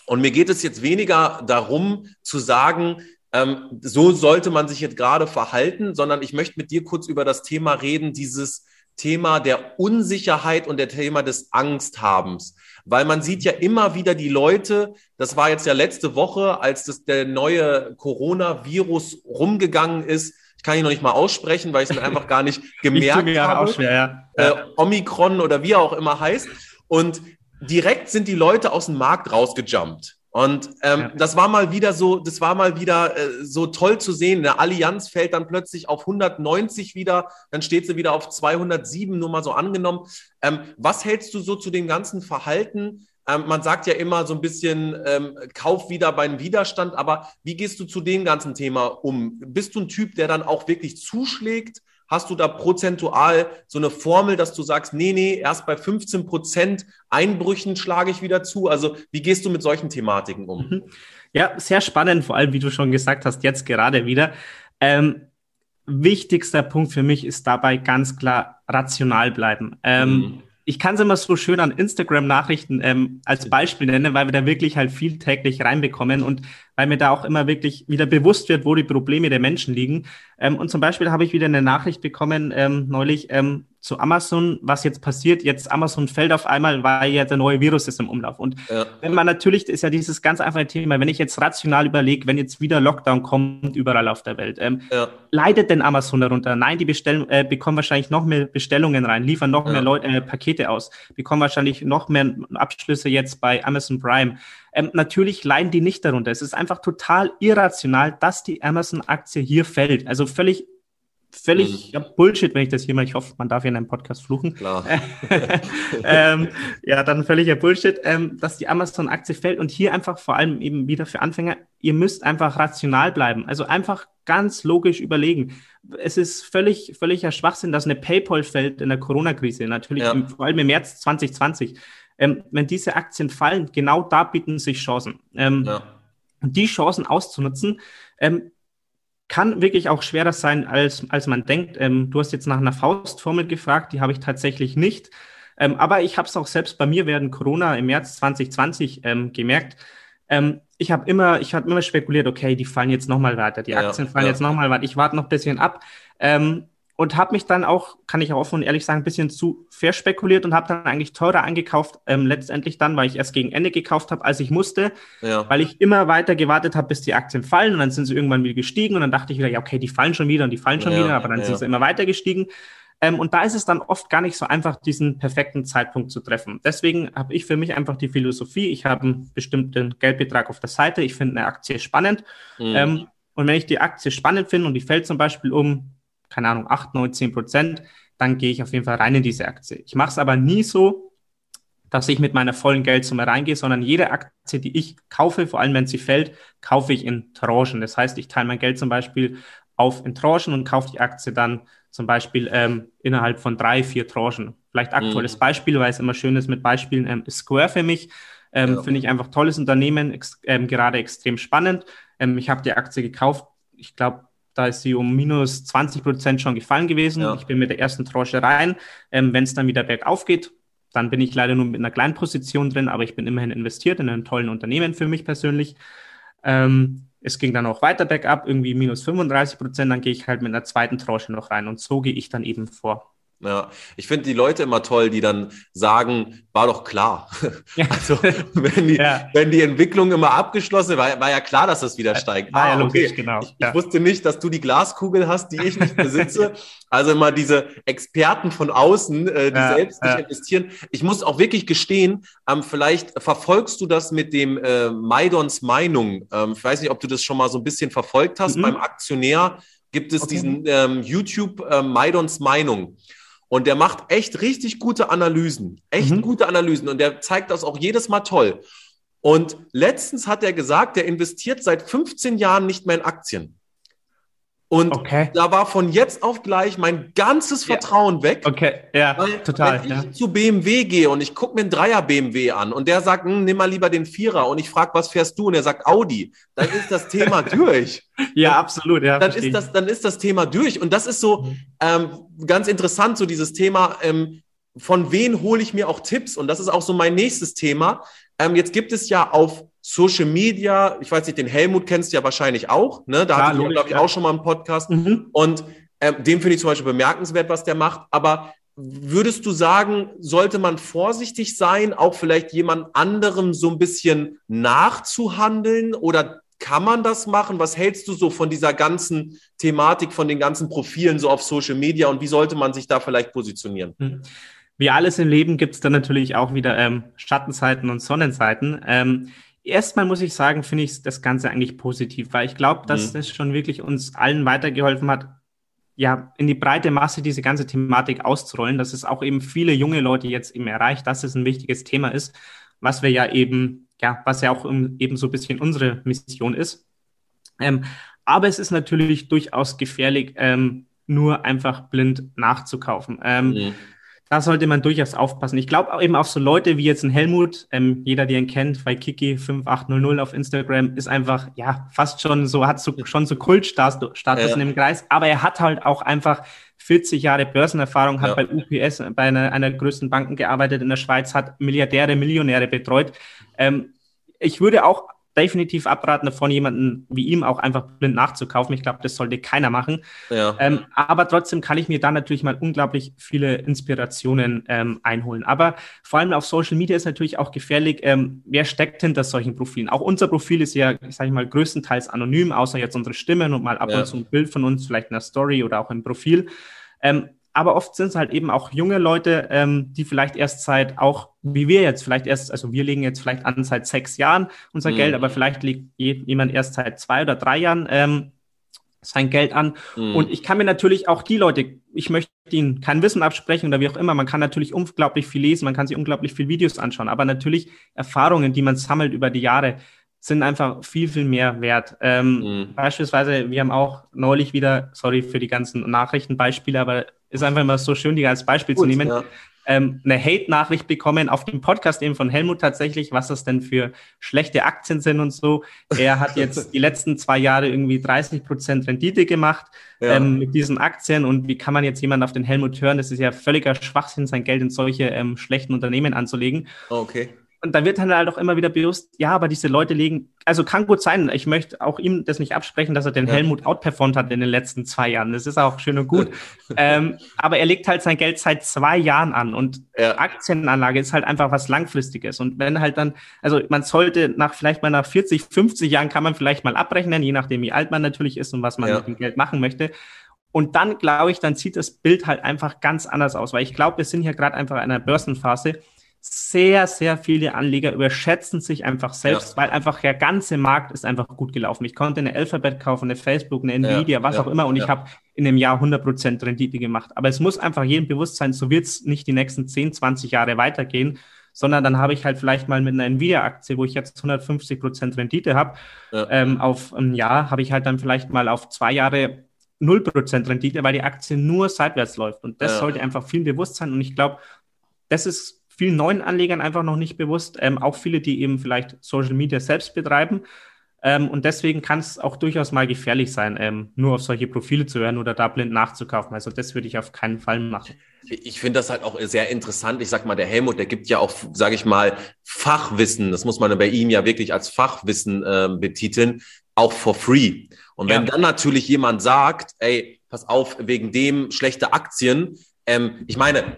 Und mir geht es jetzt weniger darum zu sagen, ähm, so sollte man sich jetzt gerade verhalten, sondern ich möchte mit dir kurz über das Thema reden, dieses Thema der Unsicherheit und der Thema des Angsthabens. Weil man sieht ja immer wieder die Leute, das war jetzt ja letzte Woche, als das der neue Coronavirus rumgegangen ist, ich kann ihn noch nicht mal aussprechen, weil ich es einfach gar nicht gemerkt ich habe. Auch schwer, ja. Äh, Omikron oder wie er auch immer heißt. Und direkt sind die Leute aus dem Markt rausgejumpt. Und ähm, ja. das war mal wieder so, das war mal wieder äh, so toll zu sehen. Eine Allianz fällt dann plötzlich auf 190 wieder, dann steht sie wieder auf 207, nur mal so angenommen. Ähm, was hältst du so zu dem ganzen Verhalten? Ähm, man sagt ja immer so ein bisschen, ähm, kauf wieder beim Widerstand, aber wie gehst du zu dem ganzen Thema um? Bist du ein Typ, der dann auch wirklich zuschlägt? Hast du da prozentual so eine Formel, dass du sagst, nee, nee, erst bei 15 Prozent Einbrüchen schlage ich wieder zu? Also wie gehst du mit solchen Thematiken um? Mhm. Ja, sehr spannend, vor allem, wie du schon gesagt hast, jetzt gerade wieder. Ähm, wichtigster Punkt für mich ist dabei ganz klar rational bleiben. Ähm, mhm ich kann es immer so schön an Instagram-Nachrichten ähm, als Beispiel nennen, weil wir da wirklich halt viel täglich reinbekommen und weil mir da auch immer wirklich wieder bewusst wird, wo die Probleme der Menschen liegen. Ähm, und zum Beispiel habe ich wieder eine Nachricht bekommen ähm, neulich ähm, zu Amazon, was jetzt passiert. Jetzt Amazon fällt auf einmal, weil ja der neue Virus ist im Umlauf. Und ja. wenn man natürlich, ist ja dieses ganz einfache Thema, wenn ich jetzt rational überlege, wenn jetzt wieder Lockdown kommt überall auf der Welt, ähm, ja. leidet denn Amazon darunter? Nein, die bestellen, äh, bekommen wahrscheinlich noch mehr Bestellungen rein, liefern noch ja. mehr Leute, äh, Pakete aus, bekommen wahrscheinlich noch mehr Abschlüsse jetzt bei Amazon Prime. Ähm, natürlich leiden die nicht darunter. Es ist einfach total irrational, dass die Amazon-Aktie hier fällt. Also völlig völlig mhm. Bullshit, wenn ich das hier mal, ich hoffe, man darf hier in einem Podcast fluchen. Klar. ähm, ja, dann völliger Bullshit, ähm, dass die Amazon-Aktie fällt und hier einfach vor allem eben wieder für Anfänger, ihr müsst einfach rational bleiben. Also einfach ganz logisch überlegen. Es ist völlig, völliger Schwachsinn, dass eine PayPal fällt in der Corona-Krise, natürlich ja. im, vor allem im März 2020. Ähm, wenn diese Aktien fallen, genau da bieten sich Chancen. Ähm, ja. Und die Chancen auszunutzen, ähm, kann wirklich auch schwerer sein, als, als man denkt. Ähm, du hast jetzt nach einer Faustformel gefragt, die habe ich tatsächlich nicht. Ähm, aber ich habe es auch selbst bei mir während Corona im März 2020 ähm, gemerkt. Ähm, ich habe immer, ich habe immer spekuliert, okay, die fallen jetzt nochmal weiter, die Aktien ja, fallen ja. jetzt nochmal weiter. Ich warte noch ein bisschen ab. Und habe mich dann auch, kann ich auch offen und ehrlich sagen, ein bisschen zu verspekuliert und habe dann eigentlich teurer angekauft, ähm, letztendlich dann, weil ich erst gegen Ende gekauft habe, als ich musste, ja. weil ich immer weiter gewartet habe, bis die Aktien fallen und dann sind sie irgendwann wieder gestiegen und dann dachte ich wieder, ja, okay, die fallen schon wieder und die fallen schon ja, wieder, aber dann ja. sind sie immer weiter gestiegen. Ähm, und da ist es dann oft gar nicht so einfach, diesen perfekten Zeitpunkt zu treffen. Deswegen habe ich für mich einfach die Philosophie, ich habe einen bestimmten Geldbetrag auf der Seite, ich finde eine Aktie spannend. Mhm. Ähm, und wenn ich die Aktie spannend finde und die fällt zum Beispiel um keine Ahnung, 8, 9, 10 Prozent, dann gehe ich auf jeden Fall rein in diese Aktie. Ich mache es aber nie so, dass ich mit meiner vollen Geldsumme reingehe, sondern jede Aktie, die ich kaufe, vor allem wenn sie fällt, kaufe ich in Tranchen. Das heißt, ich teile mein Geld zum Beispiel auf in Tranchen und kaufe die Aktie dann zum Beispiel ähm, innerhalb von drei, vier Tranchen. Vielleicht aktuelles mhm. Beispiel, weil es immer schön ist mit Beispielen, ähm, Square für mich. Ähm, ja. Finde ich einfach tolles Unternehmen, ex ähm, gerade extrem spannend. Ähm, ich habe die Aktie gekauft, ich glaube, da ist sie um minus 20 Prozent schon gefallen gewesen. Ja. Ich bin mit der ersten Tranche rein. Ähm, Wenn es dann wieder bergauf geht, dann bin ich leider nur mit einer kleinen Position drin, aber ich bin immerhin investiert in einem tollen Unternehmen für mich persönlich. Ähm, es ging dann auch weiter bergab, irgendwie minus 35 Prozent, dann gehe ich halt mit einer zweiten Tranche noch rein und so gehe ich dann eben vor. Ja, ich finde die Leute immer toll, die dann sagen, war doch klar. Ja. Also wenn die, ja. wenn die Entwicklung immer abgeschlossen war, war ja klar, dass das wieder steigt. War ah, ja logisch, okay. genau. Ich, ich, wusste nicht, dass du die Glaskugel hast, die ich nicht besitze. also immer diese Experten von außen, äh, die selbst nicht investieren. Ich muss auch wirklich gestehen, ähm, vielleicht verfolgst du das mit dem äh, Maidons Meinung. Ähm, ich weiß nicht, ob du das schon mal so ein bisschen verfolgt hast. Mhm. Beim Aktionär gibt es okay. diesen ähm, YouTube äh, Maidons Meinung. Und der macht echt richtig gute Analysen. Echt mhm. gute Analysen. Und der zeigt das auch jedes Mal toll. Und letztens hat er gesagt, der investiert seit 15 Jahren nicht mehr in Aktien. Und okay. da war von jetzt auf gleich mein ganzes Vertrauen ja. weg. Okay, ja, weil, total. Wenn ich zu BMW gehe und ich gucke mir einen Dreier BMW an und der sagt, hm, nimm mal lieber den Vierer und ich frage, was fährst du? Und er sagt Audi, dann ist das Thema durch. ja, dann, absolut, ja. Dann ist, das, dann ist das Thema durch. Und das ist so mhm. ähm, ganz interessant, so dieses Thema, ähm, von wen hole ich mir auch Tipps? Und das ist auch so mein nächstes Thema. Ähm, jetzt gibt es ja auf Social Media, ich weiß nicht, den Helmut kennst du ja wahrscheinlich auch, ne? Da ja, hatte ich, glaube ich, auch schon mal einen Podcast. Mhm. Und ähm, dem finde ich zum Beispiel bemerkenswert, was der macht. Aber würdest du sagen, sollte man vorsichtig sein, auch vielleicht jemand anderem so ein bisschen nachzuhandeln oder kann man das machen? Was hältst du so von dieser ganzen Thematik, von den ganzen Profilen so auf Social Media und wie sollte man sich da vielleicht positionieren? Mhm. Wie alles im Leben gibt es dann natürlich auch wieder ähm, Schattenseiten und Sonnenseiten. Ähm, erstmal muss ich sagen, finde ich das Ganze eigentlich positiv, weil ich glaube, dass mhm. das schon wirklich uns allen weitergeholfen hat, ja, in die breite Masse diese ganze Thematik auszurollen, dass es auch eben viele junge Leute jetzt eben erreicht, dass es ein wichtiges Thema ist, was wir ja eben, ja, was ja auch eben so ein bisschen unsere Mission ist. Ähm, aber es ist natürlich durchaus gefährlich, ähm, nur einfach blind nachzukaufen. Ähm, mhm da sollte man durchaus aufpassen. Ich glaube auch eben auf so Leute wie jetzt ein Helmut, ähm, jeder, der ihn kennt, bei Kiki 5800 auf Instagram, ist einfach, ja, fast schon so, hat so, schon so Kultstatus ja. in dem Kreis, aber er hat halt auch einfach 40 Jahre Börsenerfahrung, hat ja. bei UPS, bei einer, einer größten Banken gearbeitet in der Schweiz, hat Milliardäre, Millionäre betreut. Ähm, ich würde auch definitiv abraten, von jemandem wie ihm auch einfach blind nachzukaufen. Ich glaube, das sollte keiner machen. Ja. Ähm, aber trotzdem kann ich mir da natürlich mal unglaublich viele Inspirationen ähm, einholen. Aber vor allem auf Social Media ist natürlich auch gefährlich, ähm, wer steckt hinter solchen Profilen. Auch unser Profil ist ja, sage ich mal, größtenteils anonym, außer jetzt unsere Stimmen und mal ab ja. und zu ein Bild von uns, vielleicht in der Story oder auch im Profil. Ähm, aber oft sind es halt eben auch junge Leute, ähm, die vielleicht erst seit auch, wie wir jetzt, vielleicht erst, also wir legen jetzt vielleicht an seit sechs Jahren unser mhm. Geld, aber vielleicht liegt jemand erst seit zwei oder drei Jahren ähm, sein Geld an. Mhm. Und ich kann mir natürlich auch die Leute, ich möchte ihnen kein Wissen absprechen oder wie auch immer, man kann natürlich unglaublich viel lesen, man kann sich unglaublich viel Videos anschauen, aber natürlich Erfahrungen, die man sammelt über die Jahre, sind einfach viel, viel mehr wert. Ähm, mhm. Beispielsweise, wir haben auch neulich wieder, sorry für die ganzen Nachrichtenbeispiele, aber ist einfach immer so schön, die als Beispiel Gut, zu nehmen. Ja ähm, eine Hate-Nachricht bekommen auf dem Podcast eben von Helmut tatsächlich, was das denn für schlechte Aktien sind und so. Er hat jetzt die letzten zwei Jahre irgendwie 30 Prozent Rendite gemacht ja. ähm, mit diesen Aktien und wie kann man jetzt jemand auf den Helmut hören? Das ist ja völliger Schwachsinn, sein Geld in solche ähm, schlechten Unternehmen anzulegen. Okay. Und da wird dann halt auch immer wieder bewusst, ja, aber diese Leute legen, also kann gut sein, ich möchte auch ihm das nicht absprechen, dass er den ja. Helmut outperformt hat in den letzten zwei Jahren. Das ist auch schön und gut. ähm, aber er legt halt sein Geld seit zwei Jahren an und ja. Aktienanlage ist halt einfach was Langfristiges. Und wenn halt dann, also man sollte nach vielleicht mal nach 40, 50 Jahren kann man vielleicht mal abrechnen, je nachdem wie alt man natürlich ist und was man ja. mit dem Geld machen möchte. Und dann glaube ich, dann sieht das Bild halt einfach ganz anders aus, weil ich glaube, wir sind hier gerade einfach in einer Börsenphase sehr, sehr viele Anleger überschätzen sich einfach selbst, ja. weil einfach der ganze Markt ist einfach gut gelaufen. Ich konnte eine Alphabet kaufen, eine Facebook, eine Nvidia, ja, was ja, auch immer und ich habe in einem Jahr 100% Rendite gemacht. Aber es muss einfach jedem bewusst sein, so wird es nicht die nächsten 10, 20 Jahre weitergehen, sondern dann habe ich halt vielleicht mal mit einer Nvidia-Aktie, wo ich jetzt 150% Rendite habe, ähm, auf ein Jahr habe ich halt dann vielleicht mal auf zwei Jahre 0% Rendite, weil die Aktie nur seitwärts läuft. Und das sollte einfach viel bewusst sein. Und ich glaube, das ist vielen neuen Anlegern einfach noch nicht bewusst, ähm, auch viele, die eben vielleicht Social Media selbst betreiben. Ähm, und deswegen kann es auch durchaus mal gefährlich sein, ähm, nur auf solche Profile zu hören oder da blind nachzukaufen. Also das würde ich auf keinen Fall machen. Ich finde das halt auch sehr interessant. Ich sag mal, der Helmut, der gibt ja auch, sage ich mal, Fachwissen. Das muss man bei ihm ja wirklich als Fachwissen äh, betiteln, auch for free. Und wenn ja. dann natürlich jemand sagt, ey, pass auf, wegen dem schlechte Aktien, ähm, ich meine,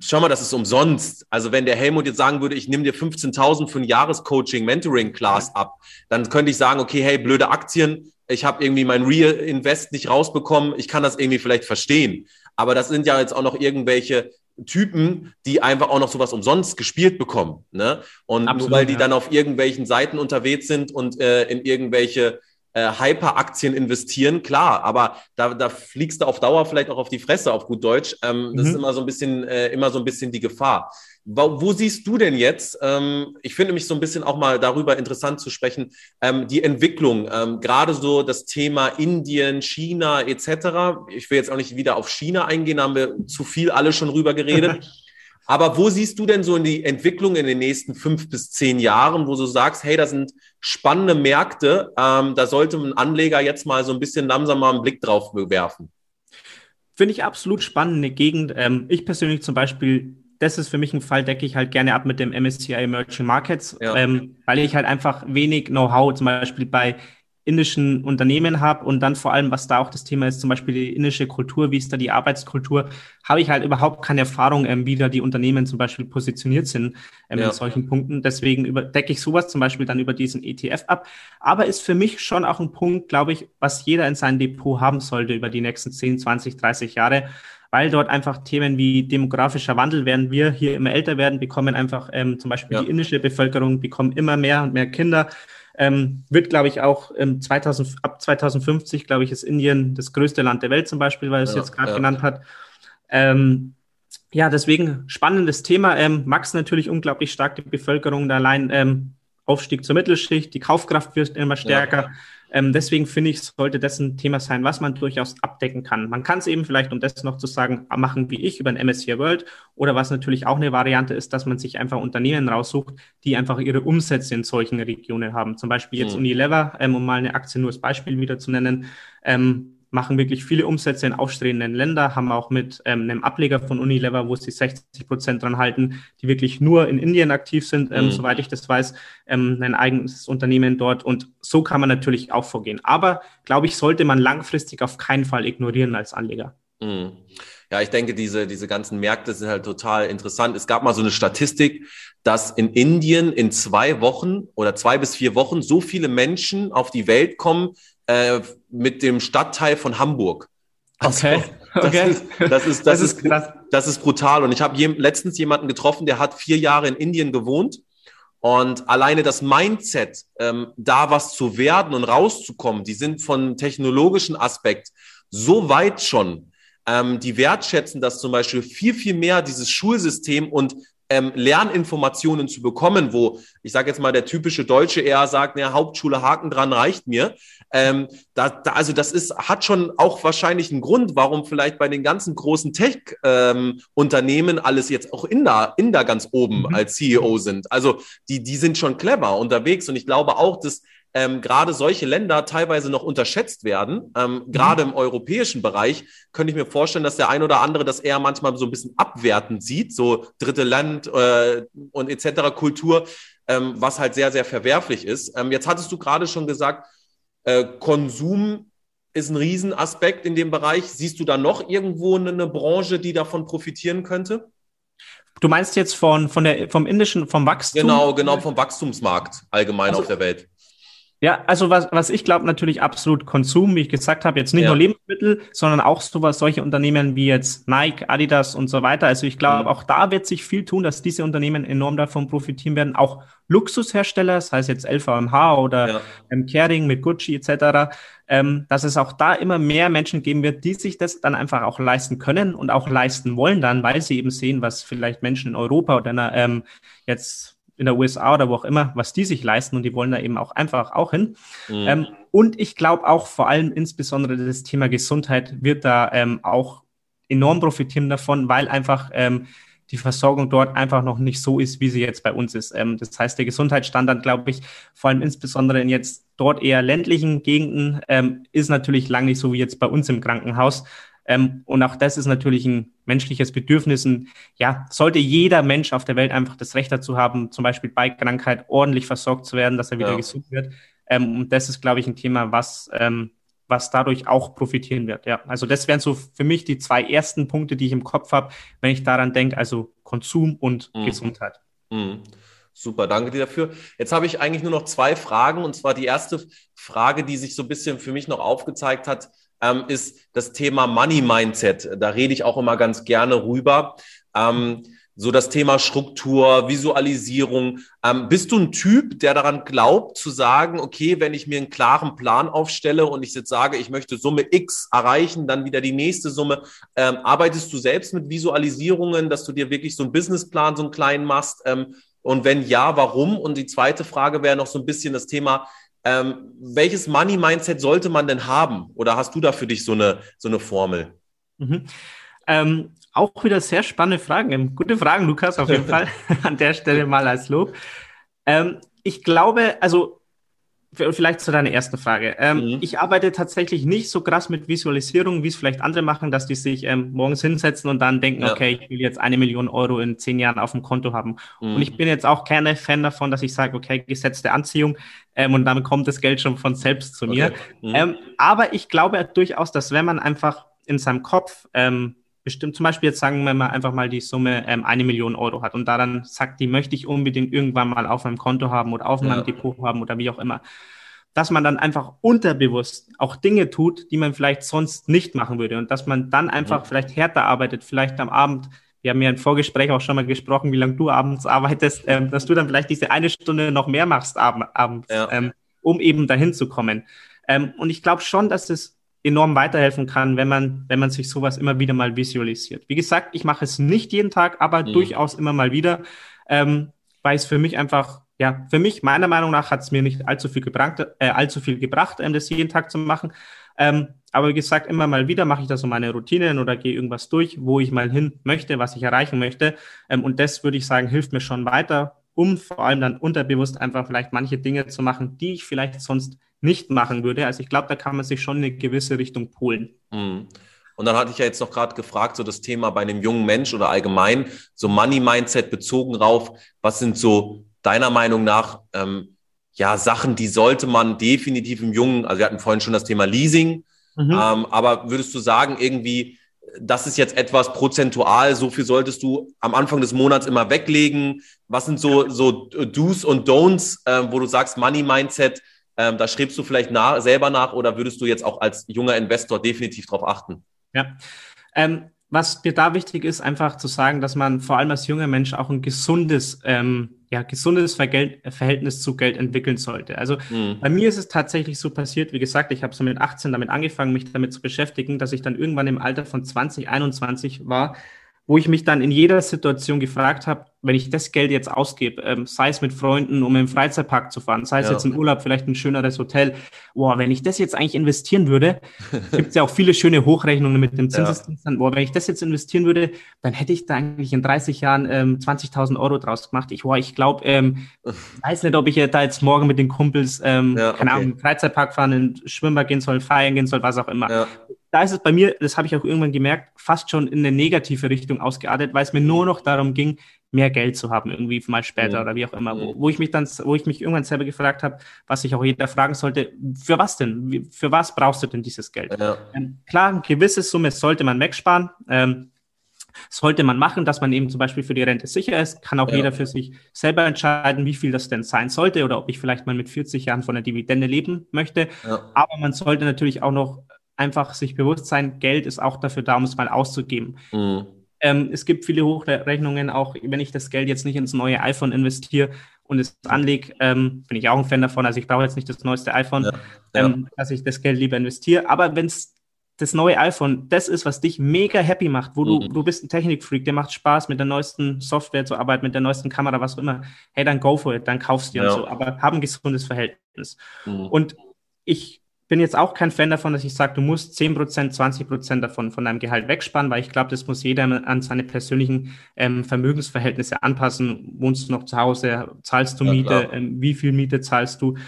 schau mal, das ist umsonst. Also wenn der Helmut jetzt sagen würde, ich nehme dir 15.000 für ein Jahrescoaching, Mentoring-Class ab, dann könnte ich sagen, okay, hey, blöde Aktien, ich habe irgendwie mein Real Invest nicht rausbekommen, ich kann das irgendwie vielleicht verstehen. Aber das sind ja jetzt auch noch irgendwelche Typen, die einfach auch noch sowas umsonst gespielt bekommen. Ne? Und Absolut, nur weil die ja. dann auf irgendwelchen Seiten unterwegs sind und äh, in irgendwelche äh, Hyper-Aktien investieren, klar, aber da, da fliegst du auf Dauer vielleicht auch auf die Fresse, auf gut Deutsch. Ähm, das mhm. ist immer so ein bisschen, äh, immer so ein bisschen die Gefahr. Wo, wo siehst du denn jetzt, ähm, ich finde mich so ein bisschen auch mal darüber interessant zu sprechen, ähm, die Entwicklung, ähm, gerade so das Thema Indien, China etc. Ich will jetzt auch nicht wieder auf China eingehen, da haben wir zu viel alle schon rüber geredet. Aber wo siehst du denn so in die Entwicklung in den nächsten fünf bis zehn Jahren, wo du sagst, hey, das sind spannende Märkte, ähm, da sollte ein Anleger jetzt mal so ein bisschen langsam mal einen Blick drauf werfen? Finde ich absolut spannende Gegend. Ähm, ich persönlich zum Beispiel, das ist für mich ein Fall, decke ich halt gerne ab mit dem MSCI Emerging Markets, ja. ähm, weil ich halt einfach wenig Know-how zum Beispiel bei indischen Unternehmen habe und dann vor allem, was da auch das Thema ist, zum Beispiel die indische Kultur, wie ist da die Arbeitskultur, habe ich halt überhaupt keine Erfahrung, ähm, wie da die Unternehmen zum Beispiel positioniert sind ähm, ja. in solchen Punkten. Deswegen überdecke ich sowas zum Beispiel dann über diesen ETF ab. Aber ist für mich schon auch ein Punkt, glaube ich, was jeder in seinem Depot haben sollte über die nächsten 10, 20, 30 Jahre weil dort einfach Themen wie demografischer Wandel werden wir hier immer älter werden, bekommen einfach ähm, zum Beispiel ja. die indische Bevölkerung bekommen immer mehr und mehr Kinder. Ähm, wird, glaube ich, auch ähm, 2000, ab 2050, glaube ich, ist Indien das größte Land der Welt zum Beispiel, weil es ja, jetzt gerade ja. genannt hat. Ähm, ja, deswegen spannendes Thema. Ähm, Max natürlich unglaublich stark die Bevölkerung, da allein ähm, Aufstieg zur Mittelschicht, die Kaufkraft wird immer stärker. Ja. Ähm, deswegen finde ich, sollte das ein Thema sein, was man durchaus abdecken kann. Man kann es eben vielleicht, um das noch zu sagen, machen wie ich über ein MSCI World oder was natürlich auch eine Variante ist, dass man sich einfach Unternehmen raussucht, die einfach ihre Umsätze in solchen Regionen haben. Zum Beispiel jetzt mhm. Unilever, ähm, um mal eine Aktie nur als Beispiel wieder zu nennen. Ähm, machen wirklich viele Umsätze in aufstrebenden Ländern, haben auch mit ähm, einem Ableger von Unilever, wo sie 60 Prozent dran halten, die wirklich nur in Indien aktiv sind, ähm, mhm. soweit ich das weiß, ähm, ein eigenes Unternehmen dort. Und so kann man natürlich auch vorgehen. Aber, glaube ich, sollte man langfristig auf keinen Fall ignorieren als Anleger. Mhm. Ja, ich denke, diese, diese ganzen Märkte sind halt total interessant. Es gab mal so eine Statistik, dass in Indien in zwei Wochen oder zwei bis vier Wochen so viele Menschen auf die Welt kommen, äh, mit dem Stadtteil von Hamburg. Also, okay. Das, okay. Ist, das, ist, das, das, ist, das ist brutal. Und ich habe je, letztens jemanden getroffen, der hat vier Jahre in Indien gewohnt. Und alleine das Mindset, ähm, da was zu werden und rauszukommen, die sind von technologischen Aspekt so weit schon, ähm, die wertschätzen das zum Beispiel viel, viel mehr, dieses Schulsystem und ähm, Lerninformationen zu bekommen, wo ich sage jetzt mal der typische Deutsche eher sagt, ja, Hauptschule Haken dran reicht mir. Ähm, da, da, also das ist hat schon auch wahrscheinlich einen Grund, warum vielleicht bei den ganzen großen Tech-Unternehmen ähm, alles jetzt auch in da, in da ganz oben mhm. als CEO sind. Also die die sind schon clever unterwegs und ich glaube auch, dass ähm, gerade solche Länder teilweise noch unterschätzt werden. Ähm, mhm. Gerade im europäischen Bereich könnte ich mir vorstellen, dass der ein oder andere das eher manchmal so ein bisschen abwertend sieht, so dritte Land äh, und etc. Kultur, ähm, was halt sehr, sehr verwerflich ist. Ähm, jetzt hattest du gerade schon gesagt, äh, Konsum ist ein Riesenaspekt in dem Bereich. Siehst du da noch irgendwo eine Branche, die davon profitieren könnte? Du meinst jetzt von, von der, vom indischen, vom Wachstum? Genau, genau, vom Wachstumsmarkt allgemein also, auf der Welt. Ja, also was, was ich glaube, natürlich absolut Konsum, wie ich gesagt habe, jetzt nicht ja. nur Lebensmittel, sondern auch sowas, solche Unternehmen wie jetzt Nike, Adidas und so weiter. Also ich glaube, mhm. auch da wird sich viel tun, dass diese Unternehmen enorm davon profitieren werden. Auch Luxushersteller, das heißt jetzt LVMH oder ja. ähm, Kering mit Gucci etc., ähm, dass es auch da immer mehr Menschen geben wird, die sich das dann einfach auch leisten können und auch leisten wollen dann, weil sie eben sehen, was vielleicht Menschen in Europa oder ähm, jetzt in der USA oder wo auch immer, was die sich leisten und die wollen da eben auch einfach auch hin. Mhm. Ähm, und ich glaube auch vor allem insbesondere das Thema Gesundheit wird da ähm, auch enorm profitieren davon, weil einfach ähm, die Versorgung dort einfach noch nicht so ist, wie sie jetzt bei uns ist. Ähm, das heißt, der Gesundheitsstandard, glaube ich, vor allem insbesondere in jetzt dort eher ländlichen Gegenden, ähm, ist natürlich lang nicht so wie jetzt bei uns im Krankenhaus. Ähm, und auch das ist natürlich ein menschliches Bedürfnis. Und ja, sollte jeder Mensch auf der Welt einfach das Recht dazu haben, zum Beispiel bei Krankheit ordentlich versorgt zu werden, dass er wieder ja. gesund wird. Ähm, und das ist, glaube ich, ein Thema, was, ähm, was dadurch auch profitieren wird. Ja, also das wären so für mich die zwei ersten Punkte, die ich im Kopf habe, wenn ich daran denke, also Konsum und mhm. Gesundheit. Mhm. Super, danke dir dafür. Jetzt habe ich eigentlich nur noch zwei Fragen. Und zwar die erste Frage, die sich so ein bisschen für mich noch aufgezeigt hat, ähm, ist das Thema Money Mindset. Da rede ich auch immer ganz gerne rüber. Ähm, so das Thema Struktur, Visualisierung. Ähm, bist du ein Typ, der daran glaubt, zu sagen, okay, wenn ich mir einen klaren Plan aufstelle und ich jetzt sage, ich möchte Summe X erreichen, dann wieder die nächste Summe, ähm, arbeitest du selbst mit Visualisierungen, dass du dir wirklich so einen Businessplan, so einen kleinen machst? Ähm, und wenn ja, warum? Und die zweite Frage wäre noch so ein bisschen das Thema, ähm, welches Money-Mindset sollte man denn haben? Oder hast du da für dich so eine, so eine Formel? Mhm. Ähm, auch wieder sehr spannende Fragen. Gute Fragen, Lukas, auf jeden Fall. An der Stelle mal als Lob. Ähm, ich glaube, also Vielleicht zu deiner ersten Frage. Ähm, mhm. Ich arbeite tatsächlich nicht so krass mit Visualisierung, wie es vielleicht andere machen, dass die sich ähm, morgens hinsetzen und dann denken, ja. okay, ich will jetzt eine Million Euro in zehn Jahren auf dem Konto haben. Mhm. Und ich bin jetzt auch keine Fan davon, dass ich sage, okay, gesetzte Anziehung ähm, und damit kommt das Geld schon von selbst zu mir. Okay. Mhm. Ähm, aber ich glaube durchaus, dass wenn man einfach in seinem Kopf ähm, bestimmt, zum Beispiel jetzt sagen wir mal einfach mal die Summe ähm, eine Million Euro hat und daran sagt, die möchte ich unbedingt irgendwann mal auf meinem Konto haben oder auf ja. meinem Depot haben oder wie auch immer, dass man dann einfach unterbewusst auch Dinge tut, die man vielleicht sonst nicht machen würde und dass man dann einfach ja. vielleicht härter arbeitet, vielleicht am Abend. Wir haben ja im Vorgespräch auch schon mal gesprochen, wie lange du abends arbeitest, ähm, dass du dann vielleicht diese eine Stunde noch mehr machst ab abends, ja. ähm, um eben dahin zu kommen. Ähm, und ich glaube schon, dass es enorm weiterhelfen kann, wenn man, wenn man sich sowas immer wieder mal visualisiert. Wie gesagt, ich mache es nicht jeden Tag, aber mhm. durchaus immer mal wieder, ähm, weil es für mich einfach, ja, für mich, meiner Meinung nach, hat es mir nicht allzu viel gebracht, äh, allzu viel gebracht, ähm, das jeden Tag zu machen. Ähm, aber wie gesagt, immer mal wieder mache ich da so meine Routinen oder gehe irgendwas durch, wo ich mal hin möchte, was ich erreichen möchte. Ähm, und das würde ich sagen, hilft mir schon weiter, um vor allem dann unterbewusst einfach vielleicht manche Dinge zu machen, die ich vielleicht sonst nicht machen würde. Also ich glaube, da kann man sich schon in eine gewisse Richtung polen. Mhm. Und dann hatte ich ja jetzt noch gerade gefragt, so das Thema bei einem jungen Mensch oder allgemein, so Money-Mindset bezogen drauf. Was sind so deiner Meinung nach ähm, ja Sachen, die sollte man definitiv im Jungen, also wir hatten vorhin schon das Thema Leasing, mhm. ähm, aber würdest du sagen, irgendwie, das ist jetzt etwas prozentual, so viel solltest du am Anfang des Monats immer weglegen? Was sind so, so Do's und Don'ts, äh, wo du sagst, Money-Mindset, ähm, da schreibst du vielleicht nach, selber nach oder würdest du jetzt auch als junger Investor definitiv darauf achten? Ja. Ähm, was mir da wichtig ist, einfach zu sagen, dass man vor allem als junger Mensch auch ein gesundes, ähm, ja, gesundes Verhältnis zu Geld entwickeln sollte. Also mhm. bei mir ist es tatsächlich so passiert, wie gesagt, ich habe so mit 18 damit angefangen, mich damit zu beschäftigen, dass ich dann irgendwann im Alter von 20, 21 war, wo ich mich dann in jeder Situation gefragt habe, wenn ich das Geld jetzt ausgebe, ähm, sei es mit Freunden, um im Freizeitpark zu fahren, sei es ja. jetzt im Urlaub, vielleicht ein schöneres Hotel, boah, wenn ich das jetzt eigentlich investieren würde, gibt es ja auch viele schöne Hochrechnungen mit dem Zinseszins, ja. boah, wenn ich das jetzt investieren würde, dann hätte ich da eigentlich in 30 Jahren ähm, 20.000 Euro draus gemacht. Ich, boah, ich glaube, ähm, weiß nicht, ob ich da jetzt morgen mit den Kumpels, ähm, ja, okay. keine Ahnung, im Freizeitpark fahren, in Schwimmbad gehen soll, feiern gehen soll, was auch immer. Da ist es bei mir, das habe ich auch irgendwann gemerkt, fast schon in eine negative Richtung ausgeartet, weil es mir nur noch darum ging, mehr Geld zu haben, irgendwie mal später ja. oder wie auch immer, wo, wo, ich mich dann, wo ich mich irgendwann selber gefragt habe, was sich auch jeder fragen sollte, für was denn? Für was brauchst du denn dieses Geld? Ja. Ähm, klar, eine gewisse Summe sollte man wegsparen. Ähm, sollte man machen, dass man eben zum Beispiel für die Rente sicher ist, kann auch ja. jeder für sich selber entscheiden, wie viel das denn sein sollte oder ob ich vielleicht mal mit 40 Jahren von der Dividende leben möchte. Ja. Aber man sollte natürlich auch noch einfach sich bewusst sein, Geld ist auch dafür da, um es mal auszugeben. Mhm. Ähm, es gibt viele Hochrechnungen, auch wenn ich das Geld jetzt nicht ins neue iPhone investiere und es anlege, ähm, bin ich auch ein Fan davon. Also ich brauche jetzt nicht das neueste iPhone, ja, ja. Ähm, dass ich das Geld lieber investiere. Aber wenn es das neue iPhone das ist, was dich mega happy macht, wo du, mhm. du bist ein Technikfreak, der macht Spaß, mit der neuesten Software zu arbeiten, mit der neuesten Kamera, was auch immer, hey, dann go for it, dann kaufst du ja. und so. Aber hab ein gesundes Verhältnis. Mhm. Und ich bin jetzt auch kein Fan davon, dass ich sage, du musst 10%, 20% davon von deinem Gehalt wegsparen, weil ich glaube, das muss jeder an seine persönlichen ähm, Vermögensverhältnisse anpassen. Wohnst du noch zu Hause? Zahlst du ja, Miete? Ähm, wie viel Miete zahlst du?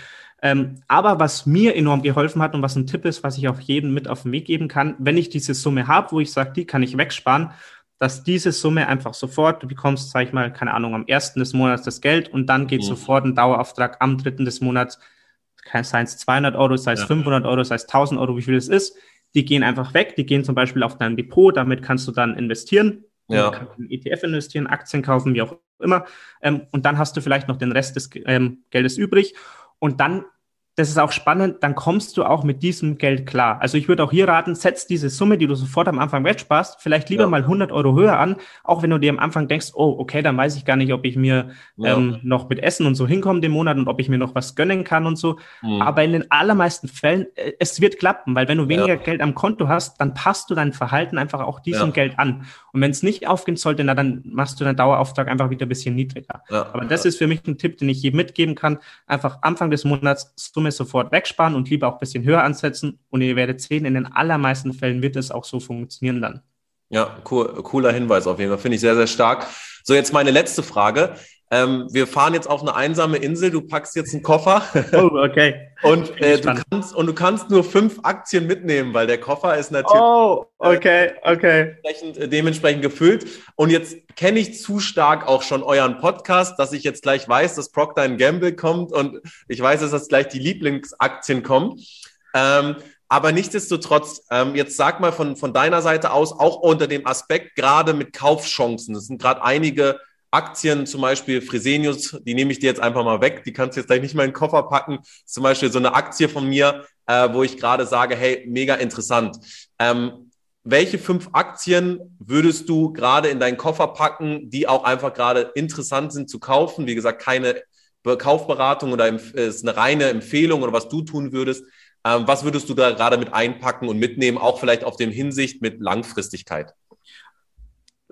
Ähm, aber was mir enorm geholfen hat und was ein Tipp ist, was ich auch jedem mit auf den Weg geben kann, wenn ich diese Summe habe, wo ich sage, die kann ich wegsparen, dass diese Summe einfach sofort, du bekommst, sag ich mal, keine Ahnung, am ersten des Monats das Geld und dann geht mhm. sofort ein Dauerauftrag am dritten des Monats sei es 200 Euro, sei es ja. 500 Euro, sei es 1000 Euro, wie viel es ist, die gehen einfach weg, die gehen zum Beispiel auf dein Depot, damit kannst du dann investieren, ja. Du kannst in ETF investieren, Aktien kaufen, wie auch immer, ähm, und dann hast du vielleicht noch den Rest des ähm, Geldes übrig. Und dann das ist auch spannend, dann kommst du auch mit diesem Geld klar. Also ich würde auch hier raten, setz diese Summe, die du sofort am Anfang wegsparst, vielleicht lieber ja. mal 100 Euro höher an, auch wenn du dir am Anfang denkst, oh, okay, dann weiß ich gar nicht, ob ich mir ja. ähm, noch mit Essen und so hinkomme den Monat und ob ich mir noch was gönnen kann und so. Mhm. Aber in den allermeisten Fällen, äh, es wird klappen, weil wenn du weniger ja. Geld am Konto hast, dann passt du dein Verhalten einfach auch diesem Geld an. Und wenn es nicht aufgehen sollte, na, dann machst du deinen Dauerauftrag einfach wieder ein bisschen niedriger. Aber das ist für mich ein Tipp, den ich jedem mitgeben kann. Einfach Anfang des Monats Summe sofort wegsparen und lieber auch ein bisschen höher ansetzen. Und ihr werdet sehen, in den allermeisten Fällen wird es auch so funktionieren dann. Ja, cool, cooler Hinweis auf jeden Fall. Finde ich sehr, sehr stark. So, jetzt meine letzte Frage. Ähm, wir fahren jetzt auf eine einsame Insel. Du packst jetzt einen Koffer. Oh, okay. und, äh, du kannst, und du kannst nur fünf Aktien mitnehmen, weil der Koffer ist natürlich oh, okay, okay. Dementsprechend, äh, dementsprechend gefüllt. Und jetzt kenne ich zu stark auch schon euren Podcast, dass ich jetzt gleich weiß, dass Procter Gamble kommt und ich weiß, dass das gleich die Lieblingsaktien kommen. Ähm, aber nichtsdestotrotz, ähm, jetzt sag mal von, von deiner Seite aus, auch unter dem Aspekt gerade mit Kaufchancen. Es sind gerade einige Aktien, zum Beispiel Fresenius, die nehme ich dir jetzt einfach mal weg, die kannst du jetzt gleich nicht mal in den Koffer packen. Zum Beispiel so eine Aktie von mir, äh, wo ich gerade sage, hey, mega interessant. Ähm, welche fünf Aktien würdest du gerade in deinen Koffer packen, die auch einfach gerade interessant sind zu kaufen? Wie gesagt, keine Kaufberatung oder ist eine reine Empfehlung oder was du tun würdest. Ähm, was würdest du da gerade mit einpacken und mitnehmen, auch vielleicht auf dem Hinsicht mit Langfristigkeit?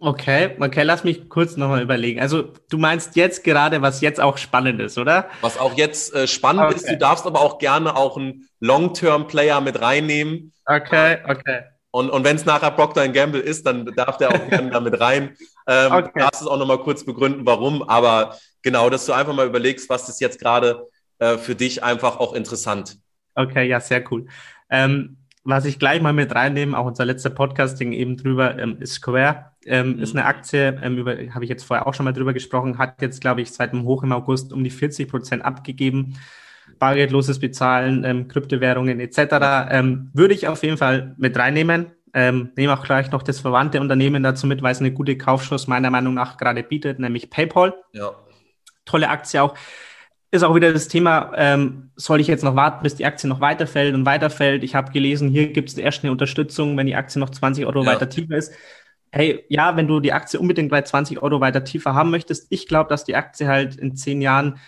Okay, okay, lass mich kurz nochmal überlegen. Also du meinst jetzt gerade, was jetzt auch spannend ist, oder? Was auch jetzt äh, spannend okay. ist, du darfst aber auch gerne auch einen Long-Term-Player mit reinnehmen. Okay, okay. Und, und wenn es nachher Procter Gamble ist, dann darf der auch gerne damit rein. Ähm, okay. Du darfst es auch nochmal kurz begründen, warum. Aber genau, dass du einfach mal überlegst, was ist jetzt gerade äh, für dich einfach auch interessant. Okay, ja, sehr cool. Ähm, was ich gleich mal mit reinnehme, auch unser letzter Podcasting eben drüber, ähm, ist Square. Ähm, mhm. Ist eine Aktie, ähm, über habe ich jetzt vorher auch schon mal drüber gesprochen, hat jetzt, glaube ich, seit dem Hoch im August um die 40 Prozent abgegeben. Bargeldloses Bezahlen, ähm, Kryptowährungen etc. Ähm, würde ich auf jeden Fall mit reinnehmen. Ähm, nehme auch gleich noch das verwandte Unternehmen dazu mit, weil es eine gute Kaufschuss meiner Meinung nach gerade bietet, nämlich PayPal. Ja. Tolle Aktie auch ist auch wieder das Thema, ähm, soll ich jetzt noch warten, bis die Aktie noch weiterfällt und weiterfällt? Ich habe gelesen, hier gibt es erst eine Unterstützung, wenn die Aktie noch 20 Euro ja. weiter tiefer ist. Hey, ja, wenn du die Aktie unbedingt bei 20 Euro weiter tiefer haben möchtest, ich glaube, dass die Aktie halt in zehn Jahren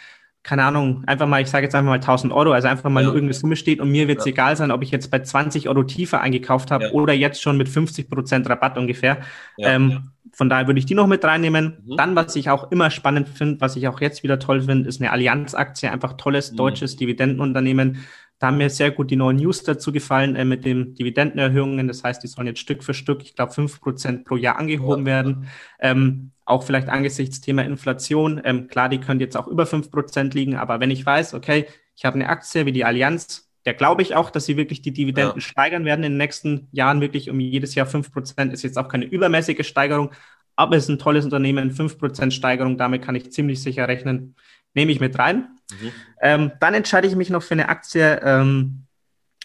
keine Ahnung, einfach mal, ich sage jetzt einfach mal 1000 Euro, also einfach mal ja. nur irgendeine Summe steht und mir wird es ja. egal sein, ob ich jetzt bei 20 Euro tiefer eingekauft habe ja. oder jetzt schon mit 50 Prozent Rabatt ungefähr. Ähm, von daher würde ich die noch mit reinnehmen. Mhm. Dann, was ich auch immer spannend finde, was ich auch jetzt wieder toll finde, ist eine Allianz-Aktie, einfach tolles mhm. deutsches Dividendenunternehmen. Da haben mir sehr gut die neuen News dazu gefallen äh, mit den Dividendenerhöhungen. Das heißt, die sollen jetzt Stück für Stück, ich glaube, fünf Prozent pro Jahr angehoben werden. Ähm, auch vielleicht angesichts Thema Inflation. Ähm, klar, die können jetzt auch über fünf Prozent liegen, aber wenn ich weiß, okay, ich habe eine Aktie wie die Allianz, der glaube ich auch, dass sie wirklich die Dividenden ja. steigern werden in den nächsten Jahren, wirklich um jedes Jahr fünf Prozent. Ist jetzt auch keine übermäßige Steigerung, aber es ist ein tolles Unternehmen, fünf Prozent Steigerung, damit kann ich ziemlich sicher rechnen. Nehme ich mit rein. Mhm. Ähm, dann entscheide ich mich noch für eine Aktie, ähm,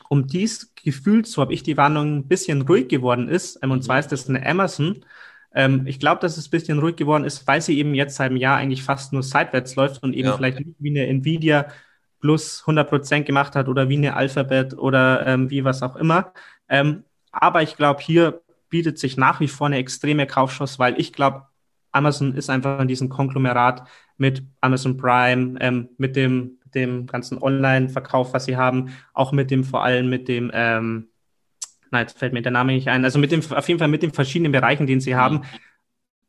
um dies gefühlt, so habe ich die Warnung, ein bisschen ruhig geworden ist. Ähm, und mhm. zwar ist das eine Amazon. Ähm, ich glaube, dass es ein bisschen ruhig geworden ist, weil sie eben jetzt seit einem Jahr eigentlich fast nur seitwärts läuft und eben ja. vielleicht nicht wie eine Nvidia plus 100 Prozent gemacht hat oder wie eine Alphabet oder ähm, wie was auch immer. Ähm, aber ich glaube, hier bietet sich nach wie vor eine extreme Kaufschuss, weil ich glaube, Amazon ist einfach in diesem Konglomerat mit Amazon Prime, ähm, mit dem, dem ganzen Online-Verkauf, was sie haben, auch mit dem, vor allem mit dem, ähm, nein, jetzt fällt mir der Name nicht ein, also mit dem, auf jeden Fall mit den verschiedenen Bereichen, den sie haben,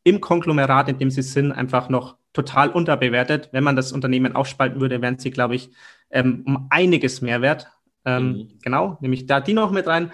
im Konglomerat, in dem sie sind, einfach noch total unterbewertet. Wenn man das Unternehmen aufspalten würde, wären sie, glaube ich, ähm, um einiges mehr wert. Ähm, mhm. Genau, nehme ich da die noch mit rein.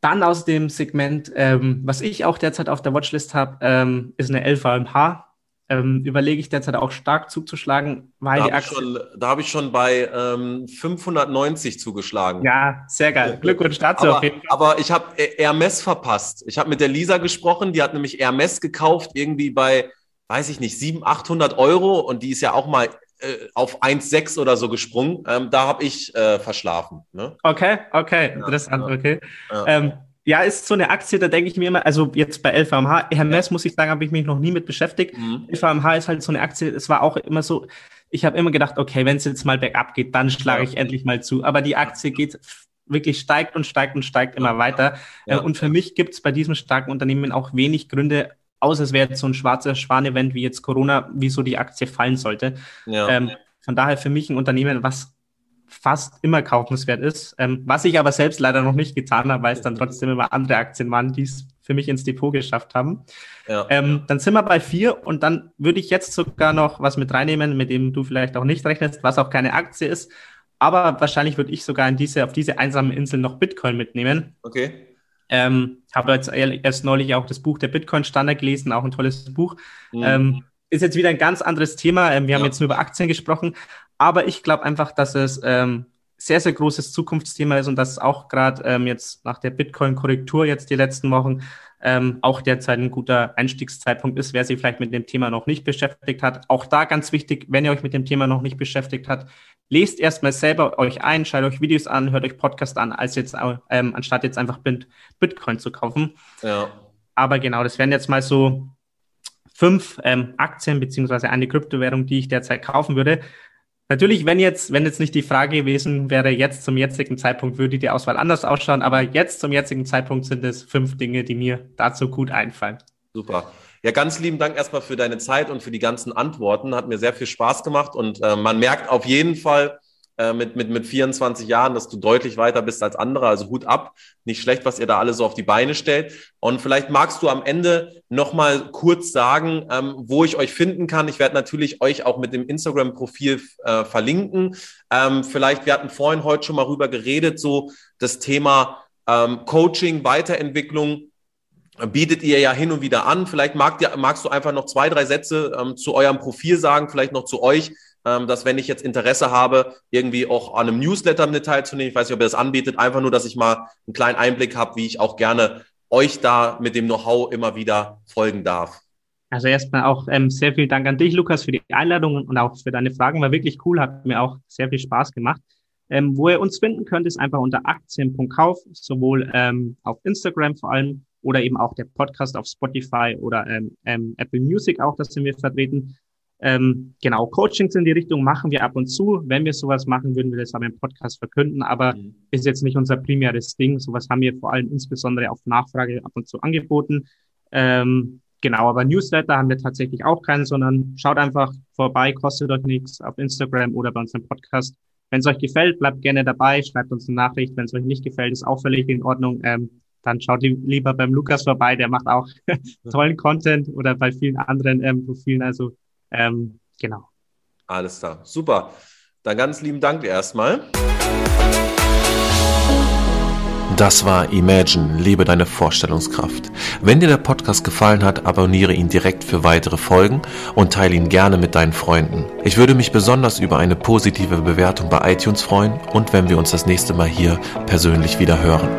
Dann aus dem Segment, ähm, was ich auch derzeit auf der Watchlist habe, ähm, ist eine LVMH ähm, überlege ich derzeit auch stark zuzuschlagen, weil da die Aktie. Schon, da habe ich schon bei ähm, 590 zugeschlagen. Ja, sehr geil. Glückwunsch dazu aber, auf jeden Fall. Aber ich habe Hermes verpasst. Ich habe mit der Lisa gesprochen, die hat nämlich Hermes gekauft, irgendwie bei, weiß ich nicht, 700, 800 Euro und die ist ja auch mal äh, auf 1,6 oder so gesprungen. Ähm, da habe ich äh, verschlafen. Ne? Okay, okay, interessant, ja. okay. Ja. Ähm, ja, ist so eine Aktie, da denke ich mir immer, also jetzt bei LVMH, Hermes muss ich sagen, habe ich mich noch nie mit beschäftigt. Mhm. LVMH ist halt so eine Aktie, es war auch immer so, ich habe immer gedacht, okay, wenn es jetzt mal bergab geht, dann schlage ich endlich mal zu. Aber die Aktie geht wirklich steigt und steigt und steigt immer weiter. Äh, und für mich gibt es bei diesem starken Unternehmen auch wenig Gründe, außer es wäre jetzt so ein schwarzer Schwan-Event wie jetzt Corona, wieso die Aktie fallen sollte. Ja. Ähm, von daher für mich ein Unternehmen, was fast immer kaufenswert ist, ähm, was ich aber selbst leider noch nicht getan habe, weil es dann trotzdem immer andere Aktien waren, die es für mich ins Depot geschafft haben. Ja. Ähm, dann sind wir bei vier und dann würde ich jetzt sogar noch was mit reinnehmen, mit dem du vielleicht auch nicht rechnest, was auch keine Aktie ist. Aber wahrscheinlich würde ich sogar in diese, auf diese einsame Insel noch Bitcoin mitnehmen. Okay. Ähm, habe jetzt erst neulich auch das Buch der Bitcoin-Standard gelesen, auch ein tolles Buch. Mhm. Ähm, ist jetzt wieder ein ganz anderes Thema. Ähm, wir ja. haben jetzt nur über Aktien gesprochen, aber ich glaube einfach, dass es ähm, sehr, sehr großes Zukunftsthema ist und dass auch gerade ähm, jetzt nach der Bitcoin-Korrektur jetzt die letzten Wochen ähm, auch derzeit ein guter Einstiegszeitpunkt ist, wer sich vielleicht mit dem Thema noch nicht beschäftigt hat. Auch da ganz wichtig, wenn ihr euch mit dem Thema noch nicht beschäftigt habt, lest erstmal selber euch ein, schaut euch Videos an, hört euch Podcast an, als jetzt, ähm, anstatt jetzt einfach Bitcoin zu kaufen. Ja. Aber genau, das wären jetzt mal so fünf ähm, Aktien beziehungsweise eine Kryptowährung, die ich derzeit kaufen würde. Natürlich, wenn jetzt, wenn jetzt nicht die Frage gewesen wäre, jetzt zum jetzigen Zeitpunkt würde die Auswahl anders ausschauen, aber jetzt zum jetzigen Zeitpunkt sind es fünf Dinge, die mir dazu gut einfallen. Super. Ja, ganz lieben Dank erstmal für deine Zeit und für die ganzen Antworten. Hat mir sehr viel Spaß gemacht und äh, man merkt auf jeden Fall, äh, mit, mit, mit 24 Jahren, dass du deutlich weiter bist als andere. Also Hut ab, nicht schlecht, was ihr da alle so auf die Beine stellt. Und vielleicht magst du am Ende nochmal kurz sagen, ähm, wo ich euch finden kann. Ich werde natürlich euch auch mit dem Instagram-Profil äh, verlinken. Ähm, vielleicht, wir hatten vorhin heute schon mal rüber geredet, so das Thema ähm, Coaching, Weiterentwicklung bietet ihr ja hin und wieder an. Vielleicht mag magst du einfach noch zwei, drei Sätze ähm, zu eurem Profil sagen, vielleicht noch zu euch, ähm, dass wenn ich jetzt Interesse habe, irgendwie auch an einem Newsletter mit teilzunehmen, ich weiß nicht, ob ihr das anbietet, einfach nur, dass ich mal einen kleinen Einblick habe, wie ich auch gerne euch da mit dem Know-how immer wieder folgen darf. Also erstmal auch ähm, sehr viel Dank an dich, Lukas, für die Einladung und auch für deine Fragen. War wirklich cool, hat mir auch sehr viel Spaß gemacht. Ähm, wo ihr uns finden könnt, ist einfach unter aktien.kauf, sowohl ähm, auf Instagram vor allem oder eben auch der Podcast auf Spotify oder ähm, ähm, Apple Music auch, das sind wir vertreten. Ähm, genau, Coachings in die Richtung machen wir ab und zu. Wenn wir sowas machen, würden wir das aber im Podcast verkünden, aber mhm. ist jetzt nicht unser primäres Ding. Sowas haben wir vor allem insbesondere auf Nachfrage ab und zu angeboten. Ähm, genau, aber Newsletter haben wir tatsächlich auch keinen, sondern schaut einfach vorbei, kostet euch nichts auf Instagram oder bei unserem Podcast. Wenn es euch gefällt, bleibt gerne dabei, schreibt uns eine Nachricht. Wenn es euch nicht gefällt, ist auch völlig in Ordnung. Ähm, dann schaut lieber beim Lukas vorbei, der macht auch tollen Content oder bei vielen anderen ähm, Profilen. Also ähm, genau. Alles klar, super. Dann ganz lieben Dank erstmal. Das war Imagine, lebe deine Vorstellungskraft. Wenn dir der Podcast gefallen hat, abonniere ihn direkt für weitere Folgen und teile ihn gerne mit deinen Freunden. Ich würde mich besonders über eine positive Bewertung bei iTunes freuen und wenn wir uns das nächste Mal hier persönlich wieder hören.